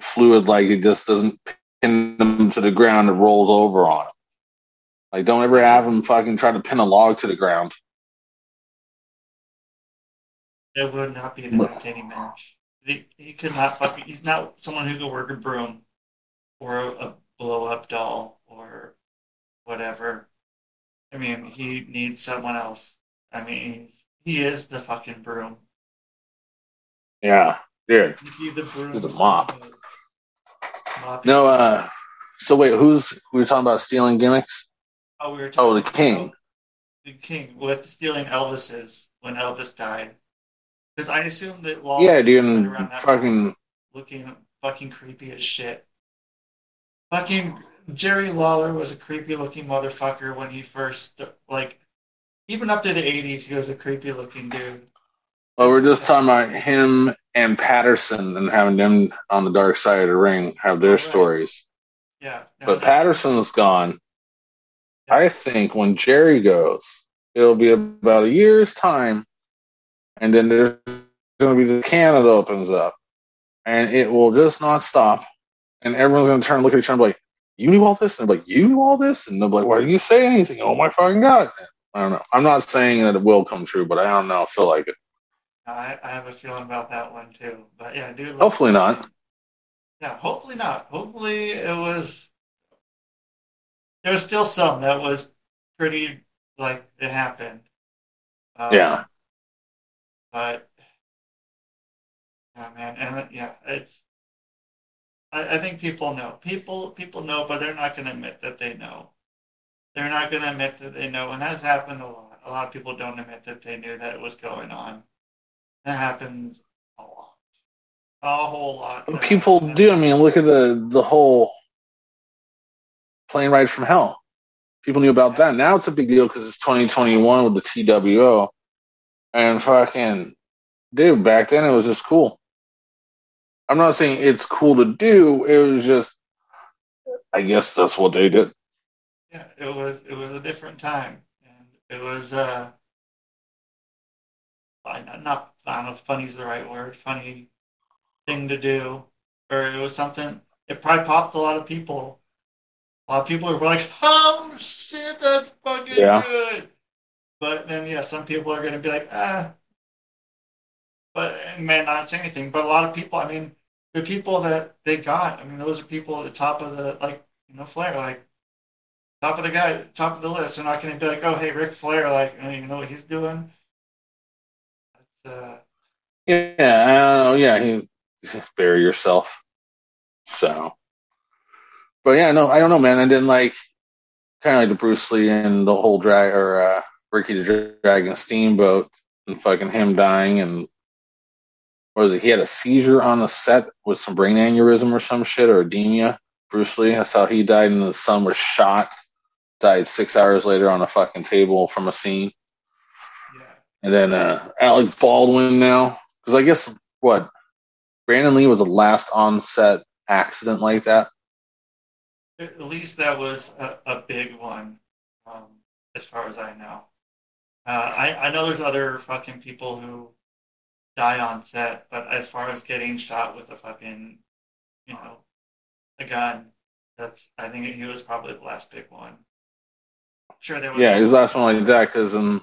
fluid, like he just doesn't pin them to the ground, it rolls over on him. Like, don't ever have him fucking try to pin a log to the ground.
It would not be an entertaining match. he, he could not fucking. He's not someone who could work a broom or a, a blow up doll or whatever. I mean, he needs someone else. I mean, he's, he is the fucking broom.
Yeah, dude.
He'd the broom.
He's the mop.
Mop.
No, uh, so wait, who's we were talking about stealing gimmicks?
Oh, we were
Oh, the
talking
king.
The king with stealing Elvis's when Elvis died. Because I assume that Lawler
Yeah, dude,
was
and
around that
fucking
looking fucking creepy as shit. Fucking Jerry Lawler was a creepy looking motherfucker when he first like even up to the eighties he was a creepy looking dude.
Oh, we're just talking about him and Patterson and having them on the dark side of the ring have their
Right.
stories.
Yeah. no,
But Patterson's gone. I think when Jerry goes, it'll be about a year's time, and then there's going to be the Canada opens up, and it will just not stop, and everyone's going to turn and look at each other and be like, "You knew all this?" And they're like, "You knew all this?" And they'll be like, "Why didn't you say anything?" Oh my fucking god! I don't know. I'm not saying that it will come true, but I don't know. I feel like it.
I, I have a feeling about that one too. But yeah, I do.
Hopefully not.
Yeah, hopefully not. Hopefully it was. There was still some that was pretty like it happened. Um,
Yeah.
But yeah, man, and yeah, it's. I, I think people know. People people know, but they're not going to admit that they know. They're not going to admit that they know, and that's happened a lot. A lot of people don't admit that they knew that it was going on. That happens a lot, a whole lot.
People
happens.
do. I mean, look at the the whole plane ride from hell. People knew about that. Now it's a big deal because it's 2021 with the TWO, and fucking dude, back then it was just cool. I'm not saying it's cool to do. It was just, I guess that's what they did.
Yeah, it was it was a different time, and it was uh, not I don't know if funny's the right word, funny thing to do, or it was something. It probably popped a lot of people. A lot of people are like, "Oh shit, that's fucking
Yeah.
good." But then, yeah, some people are going to be like, "Ah," but and may not say anything. But a lot of people, I mean, the people that they got, I mean, those are people at the top of the like, you know, Flair, like top of the guy, top of the list. They're not going to be like, "Oh, hey, Ric Flair, like, you know what he's doing." That's, uh,
Yeah, I don't know. Yeah, he bury yourself. So, but yeah, no, I don't know, man. I didn't like kind of like the Bruce Lee and the whole drag or uh, Ricky the Dragon Steamboat and fucking him dying and what was it? He had a seizure on the set with some brain aneurysm or some shit or edema. Bruce Lee, that's how he died, and the son was shot. Died six hours later on a fucking table from a scene.
yeah,
And then uh, Alec Baldwin now, because I guess what Brandon Lee was the last on-set accident like that.
At least that was a, a big one, um, as far as I know. Uh, I I know there's other fucking people who die on set, but as far as getting shot with a fucking, you know, a gun, that's I think he was probably the last big one. Sure, there was
Yeah, his last one like that because you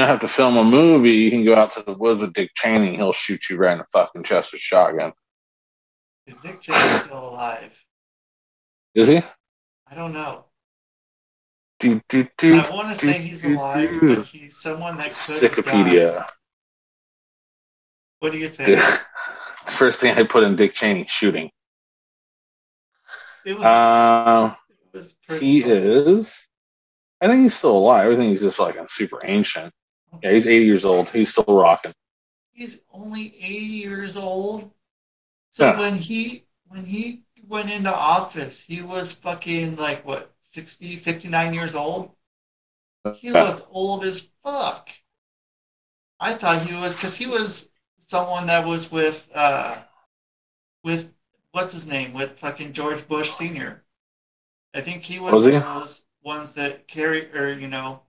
don't have to film a movie. You can go out to the woods with Dick Cheney. and He'll shoot you right in the fucking chest with a shotgun.
Is Dick Cheney still alive?
Is he?
I don't know.
Do, do, do,
I want to say he's
do,
alive,
do.
but he's someone that could.
Wikipedia.
What do you think?
First thing I put in Dick Cheney shooting.
It was,
Uh,
it was pretty
he
funny.
is. I think he's still alive. I think he's just like super ancient. Yeah, he's 80 years old. He's still rocking.
He's only 80 years old. So
Yeah.
when he when he went into office, he was fucking like what 60, 59 years old. He looked old as fuck. I thought he was because he was someone that was with uh with what's his name with fucking George Bush Senior. I think he was,
Was he?
one of those ones that carry or you know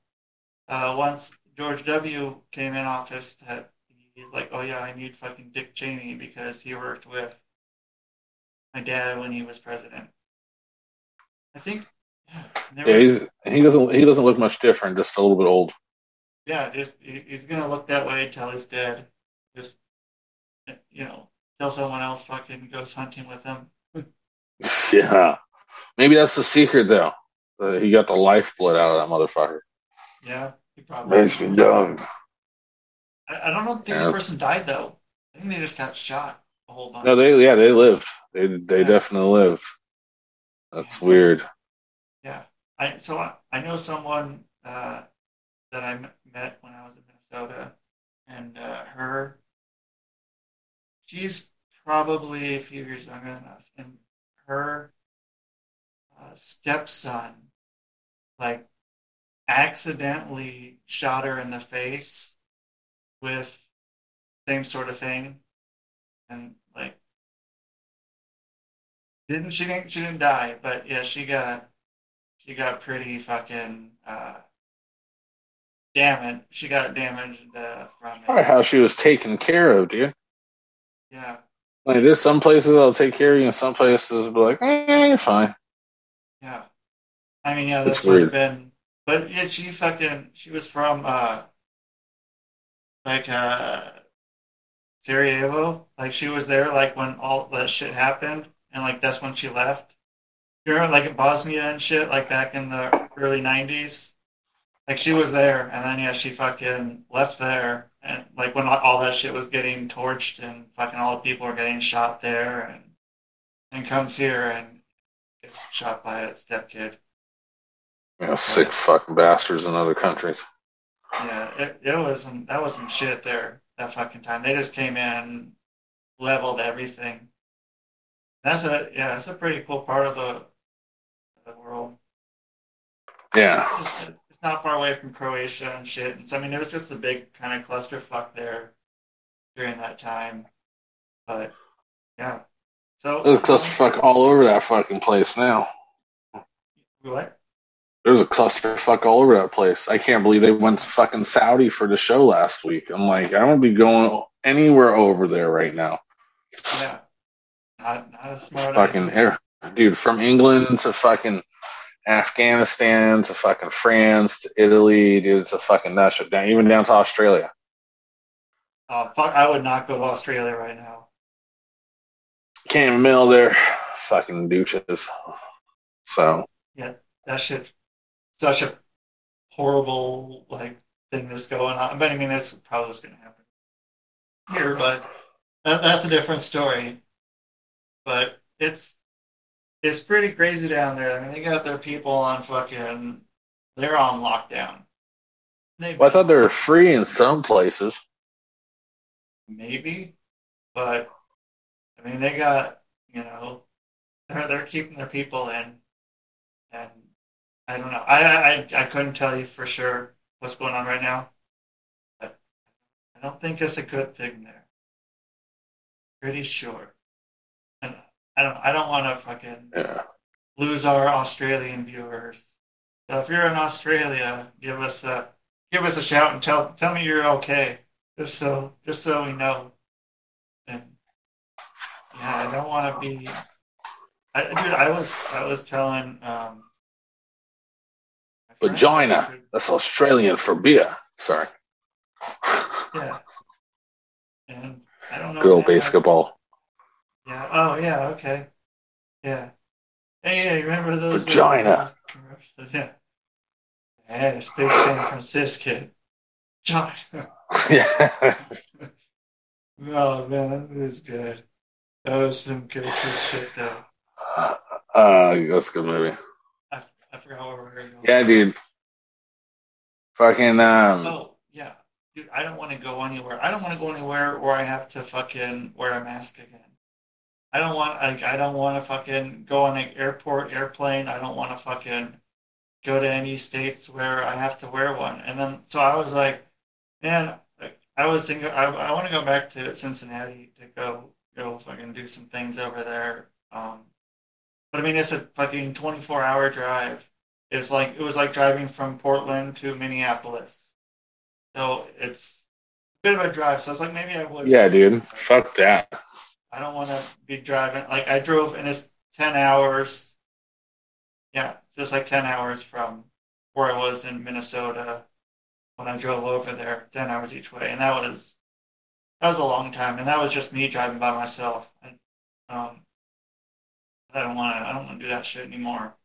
uh, once George W came in office that he's like oh yeah I need fucking Dick Cheney because he worked with my dad when he was president. I think yeah,
Yeah,
was-
he's he doesn't he doesn't look much different. Just a little bit old.
Yeah, just he's gonna look that way till he's dead. Just you know, till someone else fucking goes hunting with him.
Yeah. Maybe that's the secret, though. Uh, he got the lifeblood out of that motherfucker.
Yeah, he probably.
Makes me dumb.
I, I don't know if
Yeah.
the person died though. I think they just got shot whole bunch.
No, they yeah they live. They they
Yeah.
definitely live. That's
Yeah.
weird.
Yeah. I so I, I know someone uh, that I met when I was in Minnesota, and uh, her, she's probably a few years younger than us, and her uh, stepson, like, accidentally shot her in the face with same sort of thing, and didn't she didn't she didn't die, but yeah, she got she got pretty fucking uh, damaged. She got damaged uh, from
Probably
it.
how she was taken care of, dude.
Yeah,
Like there's some places I'll take care of you, and some places be like, eh, you're fine.
yeah. I mean, yeah,
That's
have
weird.
been. But yeah, she fucking she was from uh, like uh, Sarajevo. Like she was there like when all that shit happened, and like that's when she left. You remember like in Bosnia and shit, like back in the early '90s. Like she was there, and then yeah, she fucking left there, and like when all that shit was getting torched, and fucking all the people were getting shot there, and and comes here and gets shot by a stepkid.
Know, sick fucking bastards in other countries.
Yeah, it, it was some that was some shit there that fucking time. They just came in, leveled everything. That's a yeah, that's a pretty cool part of the the world.
Yeah.
It's, it's not far away from Croatia and shit. And so I mean, it was just a big kind of clusterfuck there during that time. But yeah, so
There's a clusterfuck all over that fucking place now.
What?
There's a clusterfuck all over that place. I can't believe they went to fucking Saudi for the show last week. I'm like, I don't be going anywhere over there right now.
Yeah, not not a smart.
Fucking air, dude, from England to fucking Afghanistan to fucking France to Italy, dude, it's a fucking nut down, even down to Australia.
Oh fuck! I would not go to Australia right now.
Can't even mail their fucking douches. So yeah,
that shit's such a horrible like thing that's going on. But I mean, that's probably what's going to happen here. But that, that's a different story. But it's it's pretty crazy down there. I mean, they got their people on fucking. They're on lockdown. They
well, I thought they were free in some places.
maybe, but I mean, they got you know they're they're keeping their people in, and I don't know. I I I couldn't tell you for sure what's going on right now, but I don't think it's a good thing there. Pretty sure, I don't I don't want to fucking
Yeah.
lose our Australian viewers. So if you're in Australia, give us a give us a shout and tell tell me you're okay, just so just so we know. And yeah, I don't want to be. I, dude, I was I was telling um,
Vagina. That's Australian for beer. Sorry.
Yeah, and I don't know.
Good old
man,
basketball.
Yeah. Oh, yeah. Okay. Yeah. Hey, yeah. You remember those?
Vagina.
those? Yeah. Hey, Space San Francisco. John.
yeah.
oh man, that was good. That was some good, good shit though.
Uh, that's a good movie.
I, I forgot where we were going.
Yeah, dude. Fucking um.
Oh yeah, dude. I don't want to go anywhere. I don't want to go anywhere where I have to fucking wear a mask again. I don't want like I don't want to fucking go on an airport airplane. I don't want to fucking go to any states where I have to wear one. And then so I was like, man, I was thinking I I want to go back to Cincinnati to go go fucking do some things over there. Um, but I mean it's a fucking twenty four hour drive. It's like it was like driving from Portland to Minneapolis. So it's a bit of a drive. So I was like, maybe I would.
Yeah, dude. Fuck that.
I don't want to be driving. Like I drove, and it's ten hours. Yeah, just like ten hours from where I was in Minnesota when I drove over there. Ten hours each way, and that was that was a long time, and that was just me driving by myself. And, um, I don't want to. I don't want to do that shit anymore.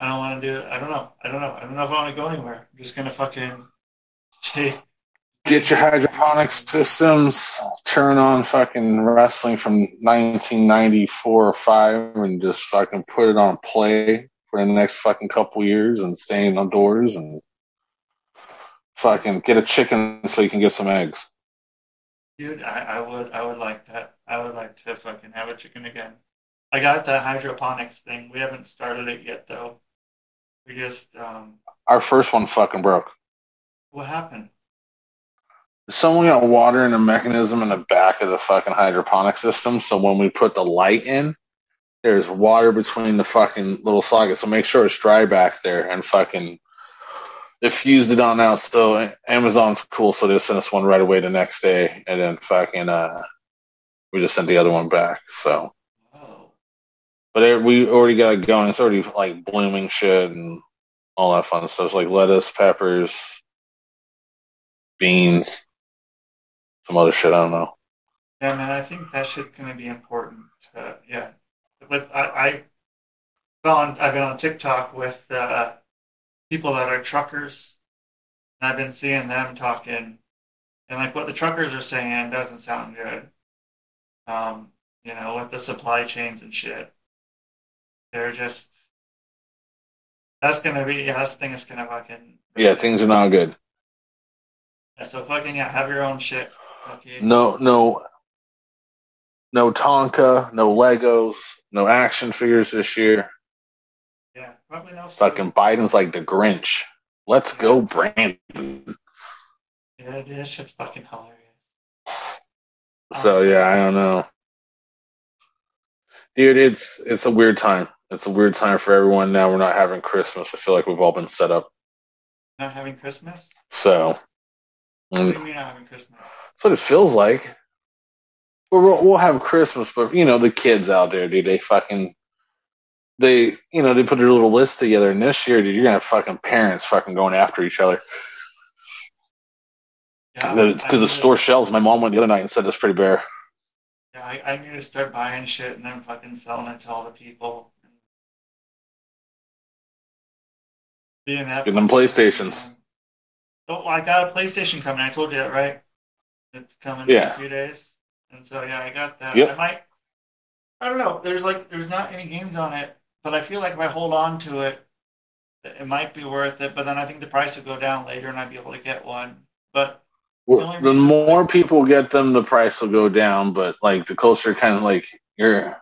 I don't want to do. I don't know. I don't know. I don't know if I want to go anywhere. I'm just gonna fucking take.
Get your hydroponics systems, turn on fucking wrestling from 1994 or 5 and just fucking put it on play for the next fucking couple years and stay indoors and fucking get a chicken so you can get some eggs.
Dude, I, I would. I would like that. I would like to fucking have a chicken again. I got the hydroponics thing. We haven't started it yet though. We just um.
Our first one fucking broke.
What happened?
Someone got water in a mechanism in the back of the fucking hydroponic system. So when we put the light in, there's water between the fucking little sockets. So make sure it's dry back there and fucking it fused it on out. So Amazon's cool. So they sent us one right away the next day, and then fucking uh, we just sent the other one back. So,
Oh,
but it, we already got it going. It's already like blooming shit and all that fun stuff. It's like lettuce, peppers, beans, some other shit. I don't know.
yeah, man. I think that shit's gonna be important. To, yeah, with I, I found I've been on TikTok with uh, people that are truckers, and I've been seeing them talking, and like what the truckers are saying doesn't sound good. Um, you know, with the supply chains and shit, they're just. That's gonna be yeah. That's the thing that's gonna fucking
Yeah, things are not good.
Yeah, so fucking yeah, have your own shit.
No, no, no Tonka, no Legos, no action figures this year.
yeah, probably no food.
Fucking Biden's like the Grinch. Let's go, Brandon.
Yeah, dude, that shit's fucking hilarious.
So yeah, I don't know, dude. It's it's a weird time. It's a weird time for everyone now. We're not having Christmas. I feel like we've all been set up.
Not having Christmas?
So
What do you mean not having Christmas?
that's what it feels like. We'll, we'll we'll have Christmas, but you know the kids out there, dude. They fucking they you know they put their little list together. And this year, dude, you're gonna have fucking parents fucking going after each other
Yeah,
because
I
the store shelves. My mom went the other night and said it's pretty bare.
Yeah, I, I need to start buying shit and then fucking selling it to all the people. Being that
Get them
fucking-
PlayStations.
Oh, I got a PlayStation coming. I told you that, right? It's coming
Yeah.
in a few days, and so yeah, I got that.
Yep.
I might. I don't know. There's like there's not any games on it, but I feel like if I hold on to it, it might be worth it. But then I think the price will go down later, and I'd be able to get one. But
Well, the
reason-
more people get them, the price will go down. But like the closer, kind of like you're,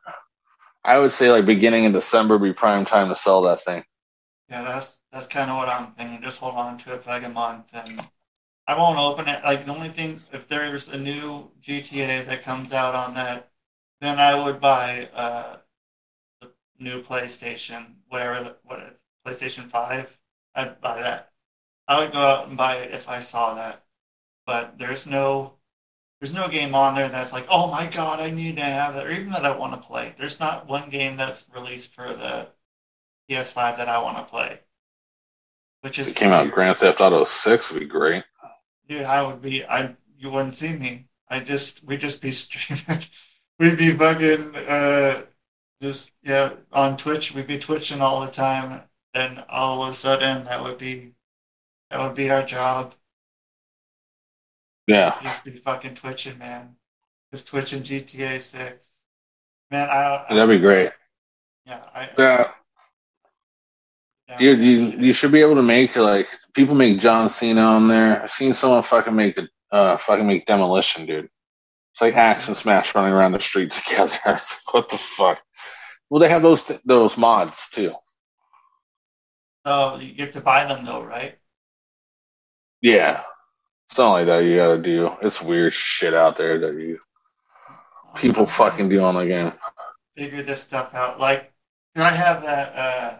I would say like beginning in December be prime time to sell that thing.
Yeah, that's that's kind of what I'm thinking. Just hold on to it for like a month, and I won't open it. Like the only thing, if there's a new GTA that comes out on that, then I would buy uh, the new PlayStation, whatever the, what is PlayStation Five. I'd buy that. I would go out and buy it if I saw that. But there's no there's no game on there that's like, oh my god, I need to have it, or even that I want to play. There's not one game that's released for the PS5 that I want to play. Which is
If it came out. Grand Theft Auto Six would be great.
Dude, I would be. I you wouldn't see me. I just we'd just be streaming. we'd be fucking uh, just yeah on Twitch. We'd be twitching all the time, and all of a sudden that would be that would be our job.
Yeah,
Just be fucking twitching, man. Just twitching GTA Six. Man, I, I
that'd be great.
yeah, I
Yeah,
yeah,
dude, you you should be able to make like people make John Cena on there. I've seen someone fucking make the uh fucking make demolition, dude. It's like Ax and Smash running around the street together. Like, what the fuck? Well, they have those those mods too.
Oh, you have to buy them though, right?
Yeah, it's not like that. You gotta do. It's weird shit out there that you people fucking do on the game.
figure this stuff out. Like, I have that uh,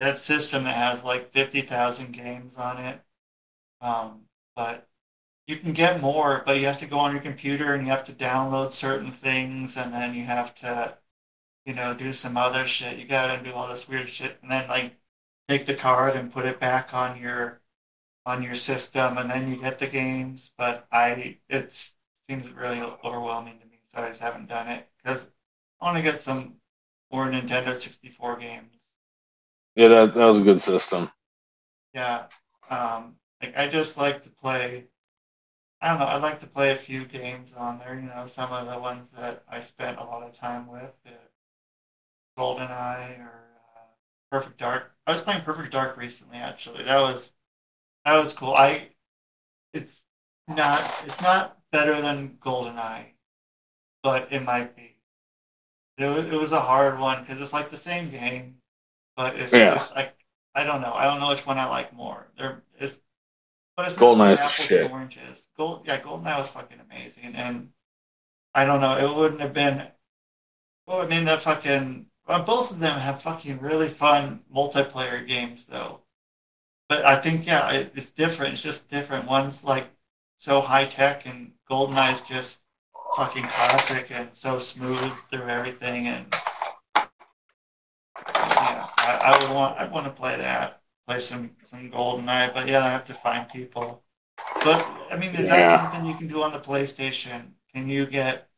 that system that has like fifty thousand games on it, um, but you can get more. But you have to go on your computer and you have to download certain things, and then you have to, you know, do some other shit. You gotta do all this weird shit, and then like take the card and put it back on your on your system, and then you get the games. But I, it seems really overwhelming to me, so I just haven't done it because I want to get some more Nintendo 64 games.
Yeah, that that was a good system.
Yeah, um, like I just like to play. I don't know. I like to play a few games on there. You know, some of the ones that I spent a lot of time with, uh, GoldenEye or uh, Perfect Dark. I was playing Perfect Dark recently. Actually, that was that was cool. I it's not it's not better than GoldenEye, but it might be. It was it was a hard one because it's like the same game, but it's
Yeah.
just like I don't know. I don't know which one I like more. There is, but it's
GoldenEye
not
is
apples
shit.
and oranges. Gold, yeah, GoldenEye was fucking amazing, and I don't know. It wouldn't have been. Well, I mean, that fucking. Well, both of them have fucking really fun multiplayer games, though. But I think, yeah, it, it's different. It's just different. One's like so high tech, and GoldenEye's just fucking classic and so smooth through everything. And I, I would want, I want to play that, play some some GoldenEye. But yeah, I have to find people. But I mean, is
Yeah.
that something you can do on the PlayStation? Can you get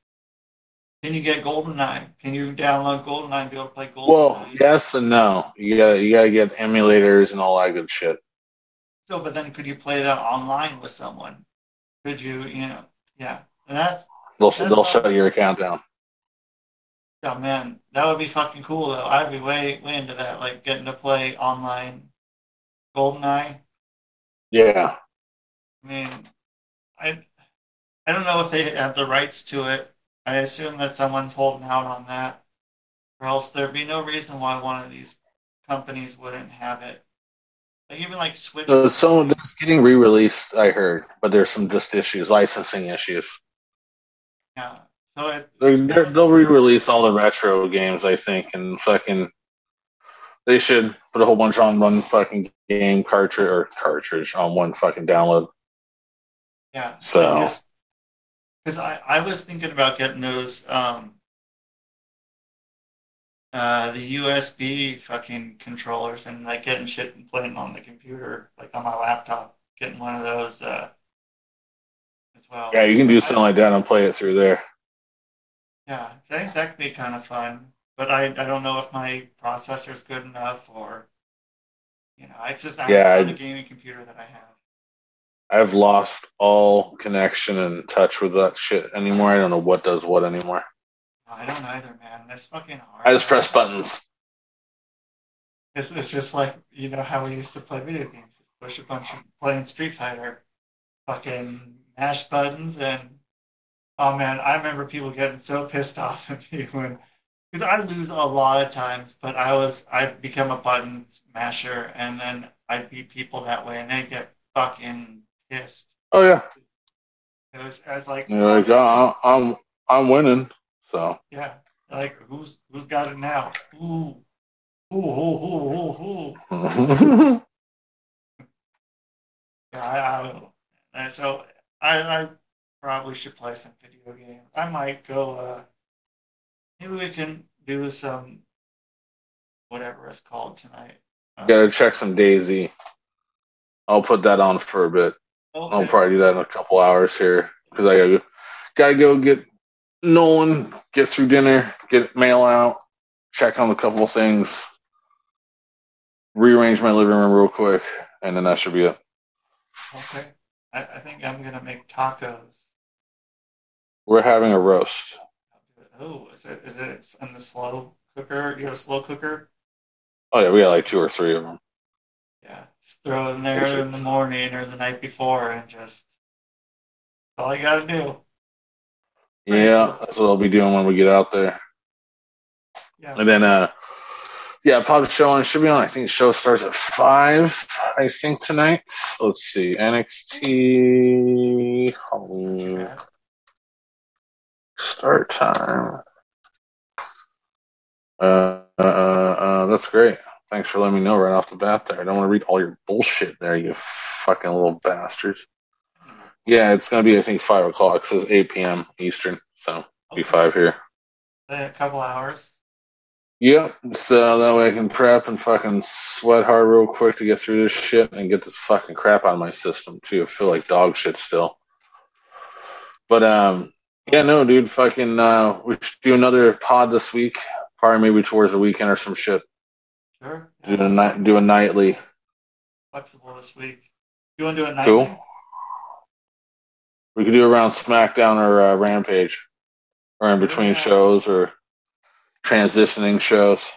can you get GoldenEye? Can you download GoldenEye and be able to play GoldenEye?
Well, yes and no. You gotta you gotta get emulators and all that good shit.
So, but then could you play that online with someone? Could you, you know, yeah. And that's,
They'll
That's
they'll shut your account down.
Oh man, that would be fucking cool though. I'd be way, way into that, like getting to play online GoldenEye.
Yeah.
I mean, I, I don't know if they have the rights to it. I assume that someone's holding out on that, or else there'd be no reason why one of these companies wouldn't have it. Like even like Switch.
So, so it's getting re-released. I heard, but there's some just issues, licensing issues.
Yeah.
They're, they're, they'll re-release all the retro games, I think, and fucking. They should put a whole bunch on one fucking game cartridge or cartridge on one fucking download.
Yeah.
So-
because I, I was thinking about getting those um uh the USB fucking controllers and like getting shit and playing on the computer, like on my laptop, getting one of those uh as well.
Yeah, you can do something like that and play it through there.
Yeah, I think that could be kind of fun. But I, I don't know if my processor is good enough or you know, it's just
Yeah,
not
I-
a gaming computer that I have.
I've lost all connection and touch with that shit anymore. I don't know what does what anymore.
I don't either, man. That's fucking hard.
I just press buttons.
It's, it's just like you know how we used to play video games. Push a bunch of playing Street Fighter, fucking mash buttons, and oh man, I remember people getting so pissed off at me when because I lose a lot of times, but I was I become a button masher, and then I beat people that way, and they get fucking pissed.
Oh yeah,
It was I was like,
you're like, oh, I'm I'm winning. So
yeah, like who's who's got it now? Ooh, ooh, ooh, ooh, ooh, ooh. Yeah, I, I don't know. And so I, I probably should play some video games. I might go. Uh, maybe we can do some whatever it's called tonight. Uh,
gotta check some Daisy. I'll put that on for a bit.
okay.
I'll probably do that in a couple hours here because I gotta gotta go get Nolan, get through dinner, get mail out, check on a couple of things, rearrange my living room real quick, and then that should be it.
Okay. I, I think I'm gonna make tacos.
We're having a roast.
Oh, is it is it in the slow cooker? You have a slow cooker?
Oh yeah, we got like two or three of them.
Yeah. Just throw it in there in the morning or the night before, and just that's all you gotta do.
Yeah, that's what I'll be doing when we get out there.
Yeah.
And then, uh, yeah, pop show on should be on. I think the show starts at five. I think tonight. Let's see, NXT
Yeah.
Start time. Uh, uh, uh, that's great. Thanks for letting me know right off the bat. There, I don't want to read all your bullshit there, you fucking little bastards. Yeah, it's gonna be I think five o'clock. It says eight p.m. Eastern, so be five here.
A couple hours.
Yep. So that way I can prep and fucking sweat hard real quick to get through this shit and get this fucking crap out of my system too. I feel like dog shit still. But um, yeah, no, dude, fucking, uh, we should do another pod this week. Probably maybe towards the weekend or some shit.
Sure.
Do a night, do a nightly.
Flexible this week. You want to do it
Cool.
nightly?
We could do around SmackDown or uh, Rampage, or in between
Yeah.
shows, or transitioning shows.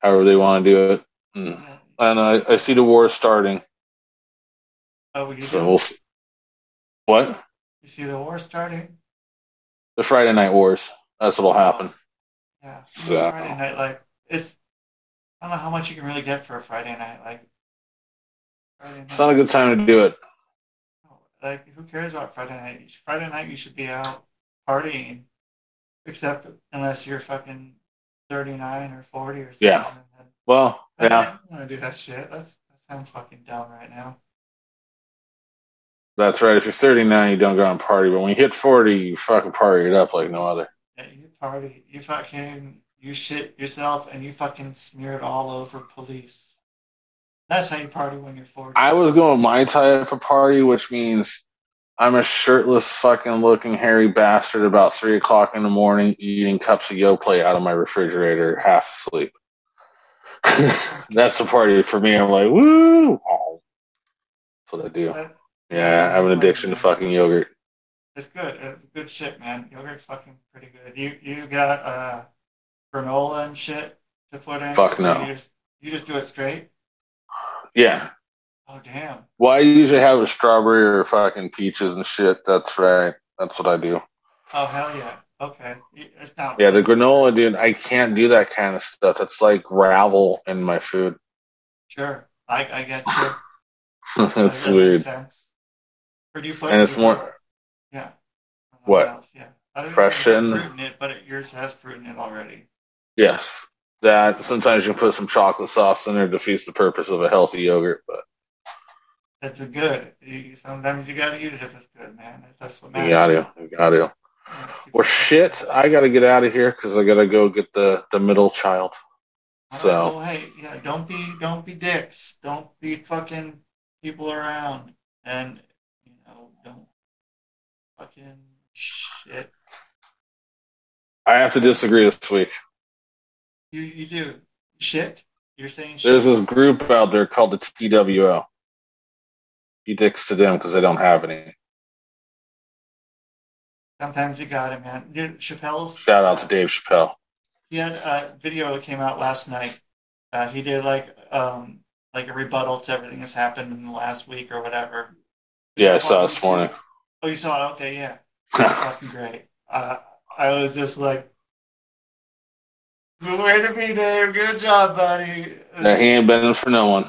However they want to do it. Mm.
Yeah.
And I, I see the war starting.
Oh, you,
So
do?
we'll. s- What?
you see the war starting?
The Friday Night Wars. That's what'll happen.
Yeah.
So-
Friday night, like it's. I don't know how much you can really get for a Friday night. Like. Friday
It's not a good time to do it.
Like, who cares about Friday night? You should- Friday night, you should be out partying, except unless you're fucking 39 or 40 or something.
Yeah.
And then-
Well,
I
yeah,
don't want to do that shit. That's that sounds fucking dumb right now.
That's right. If you're 39, you don't go and party, but when you hit 40, you fucking party it up like no other.
Yeah, you party, you fucking, you shit yourself, and you fucking smear it all over police. That's how you party when you're 40.
I was going my type of party, which means I'm a shirtless, fucking looking hairy bastard about three o'clock in the morning eating cups of Yoplait out of my refrigerator, half asleep. That's the party for me. I'm like, woo! That's what I do.
That-
Yeah, I have an addiction to fucking yogurt.
It's good. It's good shit, man. Yogurt's fucking pretty good. You you got uh granola and shit to put in?
Fuck no.
You just, you just do it straight?
Yeah.
Oh damn.
Well, I usually have a strawberry or fucking peaches and shit. That's right. That's what I do.
Oh hell yeah. Okay. It's not.
Yeah, the granola, dude, I can't do that kind of stuff. It's like gravel in my food.
Sure. I I get you.
That's
That
weird.
sense. Or do you?
And it's more.
put- Yeah.
What?
else, Yeah. Other than
Fresh
you put fruit in it, but it, yours has fruit in it already.
Yes. That sometimes you can put some chocolate sauce in there defeats the purpose of a healthy yogurt, but
That's a good. You, sometimes you gotta eat it if it's good, man. That's what matters.
you
matters.
got to. You got to.
Yeah,
Well, shit, I got to get out of here because I got to go get the, the middle child.
All right,
So,
well, hey, yeah, don't be don't be dicks. Don't be fucking people around, and don't fucking shit.
I have to disagree this week.
You you do shit. You're saying shit.
There's this group out there called the TWO. You dicks to them because they don't have any.
Sometimes you got it, man. Dude, Chappelle's
Shout out to Dave Chappelle.
He had a video that came out last night. Uh, he did like um like a rebuttal to everything that's happened in the last week or whatever.
Yeah, I saw this morning.
Oh, you saw it? Okay, yeah. fucking great. Uh, I was just like, good way to be, Dave. Good job, buddy.
Yeah, he ain't bending for no one.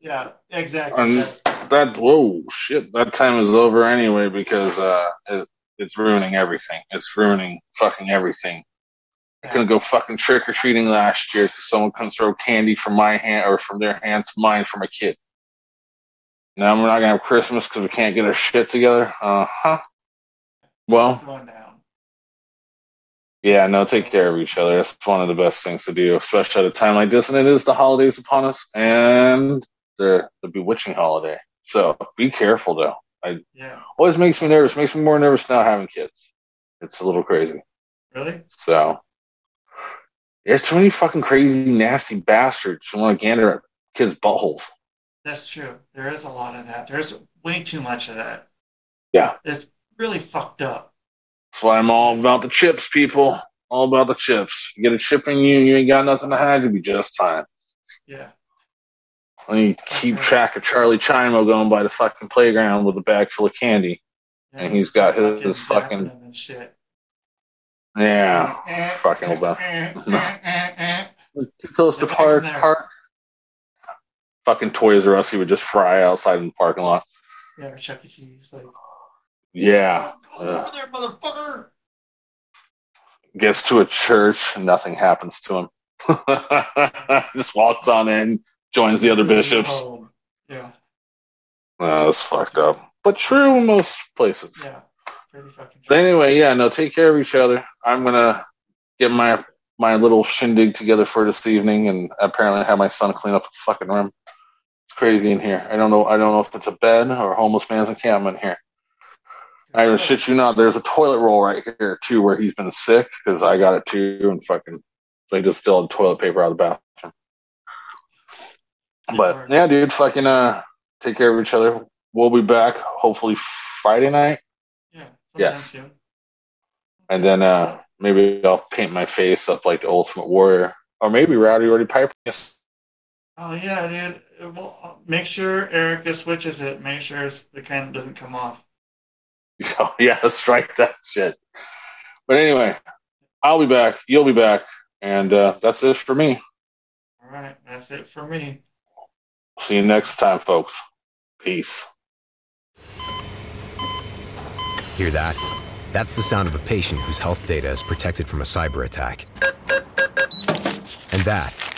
Yeah, exactly.
Um, That whoa shit. That time is over anyway because uh, it, it's ruining everything. It's ruining fucking everything. I couldn't go fucking trick or treating last year because someone couldn't throw candy from my hand or from their hand to mine from a kid. Now we're not gonna have Christmas because we can't get our shit together. Uh huh. Well, yeah, no, take care of each other. That's one of the best things to do, especially at a time like this. And it is the holidays upon us and the the bewitching holiday. So be careful though.
Yeah.
Always makes me nervous. Makes me more nervous now having kids. It's a little crazy.
Really?
So there's too many fucking crazy, nasty bastards who want to gander at kids' buttholes.
That's true. There is a lot of that. There's way too much of that.
Yeah.
It's really fucked up.
That's why I'm all about the chips, people. All about the chips. You get a chip in you, you ain't got nothing to hide. You'll be just fine.
Yeah.
Let me keep track of Charlie Chimo going by the fucking playground with a bag full of candy.
yeah.
And he's got his- his fucking-
shit.
Yeah. Fucking about-. Too close to park. Park. Fucking Toys R Us, he would just fry outside in the parking lot.
Yeah, or Chuck E. Cheese. Like,
Yeah.
Over there, motherfucker.
Gets to a church and nothing happens to him. just walks on in, joins the other
This is your
bishops.
home. Yeah,
that's fucked up. But true in most places.
yeah. Pretty fucking
But anyway, yeah, no, take care of each other. I'm gonna get my my little shindig together for this evening, and apparently have my son clean up the fucking room. Crazy in here. I don't know. I don't know if it's a bed or a homeless man's encampment here. I shit you not. There's a toilet roll right here too, where he's been sick because I got it too, and fucking they just stole toilet paper out of the bathroom. But yeah, dude, fucking uh, take care of each other. We'll be back hopefully Friday night.
Yeah.
Yes.
soon.
And then uh, maybe I'll paint my face up like the Ultimate Warrior, or maybe Rowdy Roddy Piper.
Oh yeah, dude. Well, make sure Erica switches it. Make sure it's the kind that doesn't come off.
Oh, yeah, strike that shit. But anyway, I'll be back. You'll be back, and uh, that's it for me.
All right, that's it for me.
See you next time, folks. Peace.
Hear that? That's the sound of a patient whose health data is protected from a cyber attack. And that,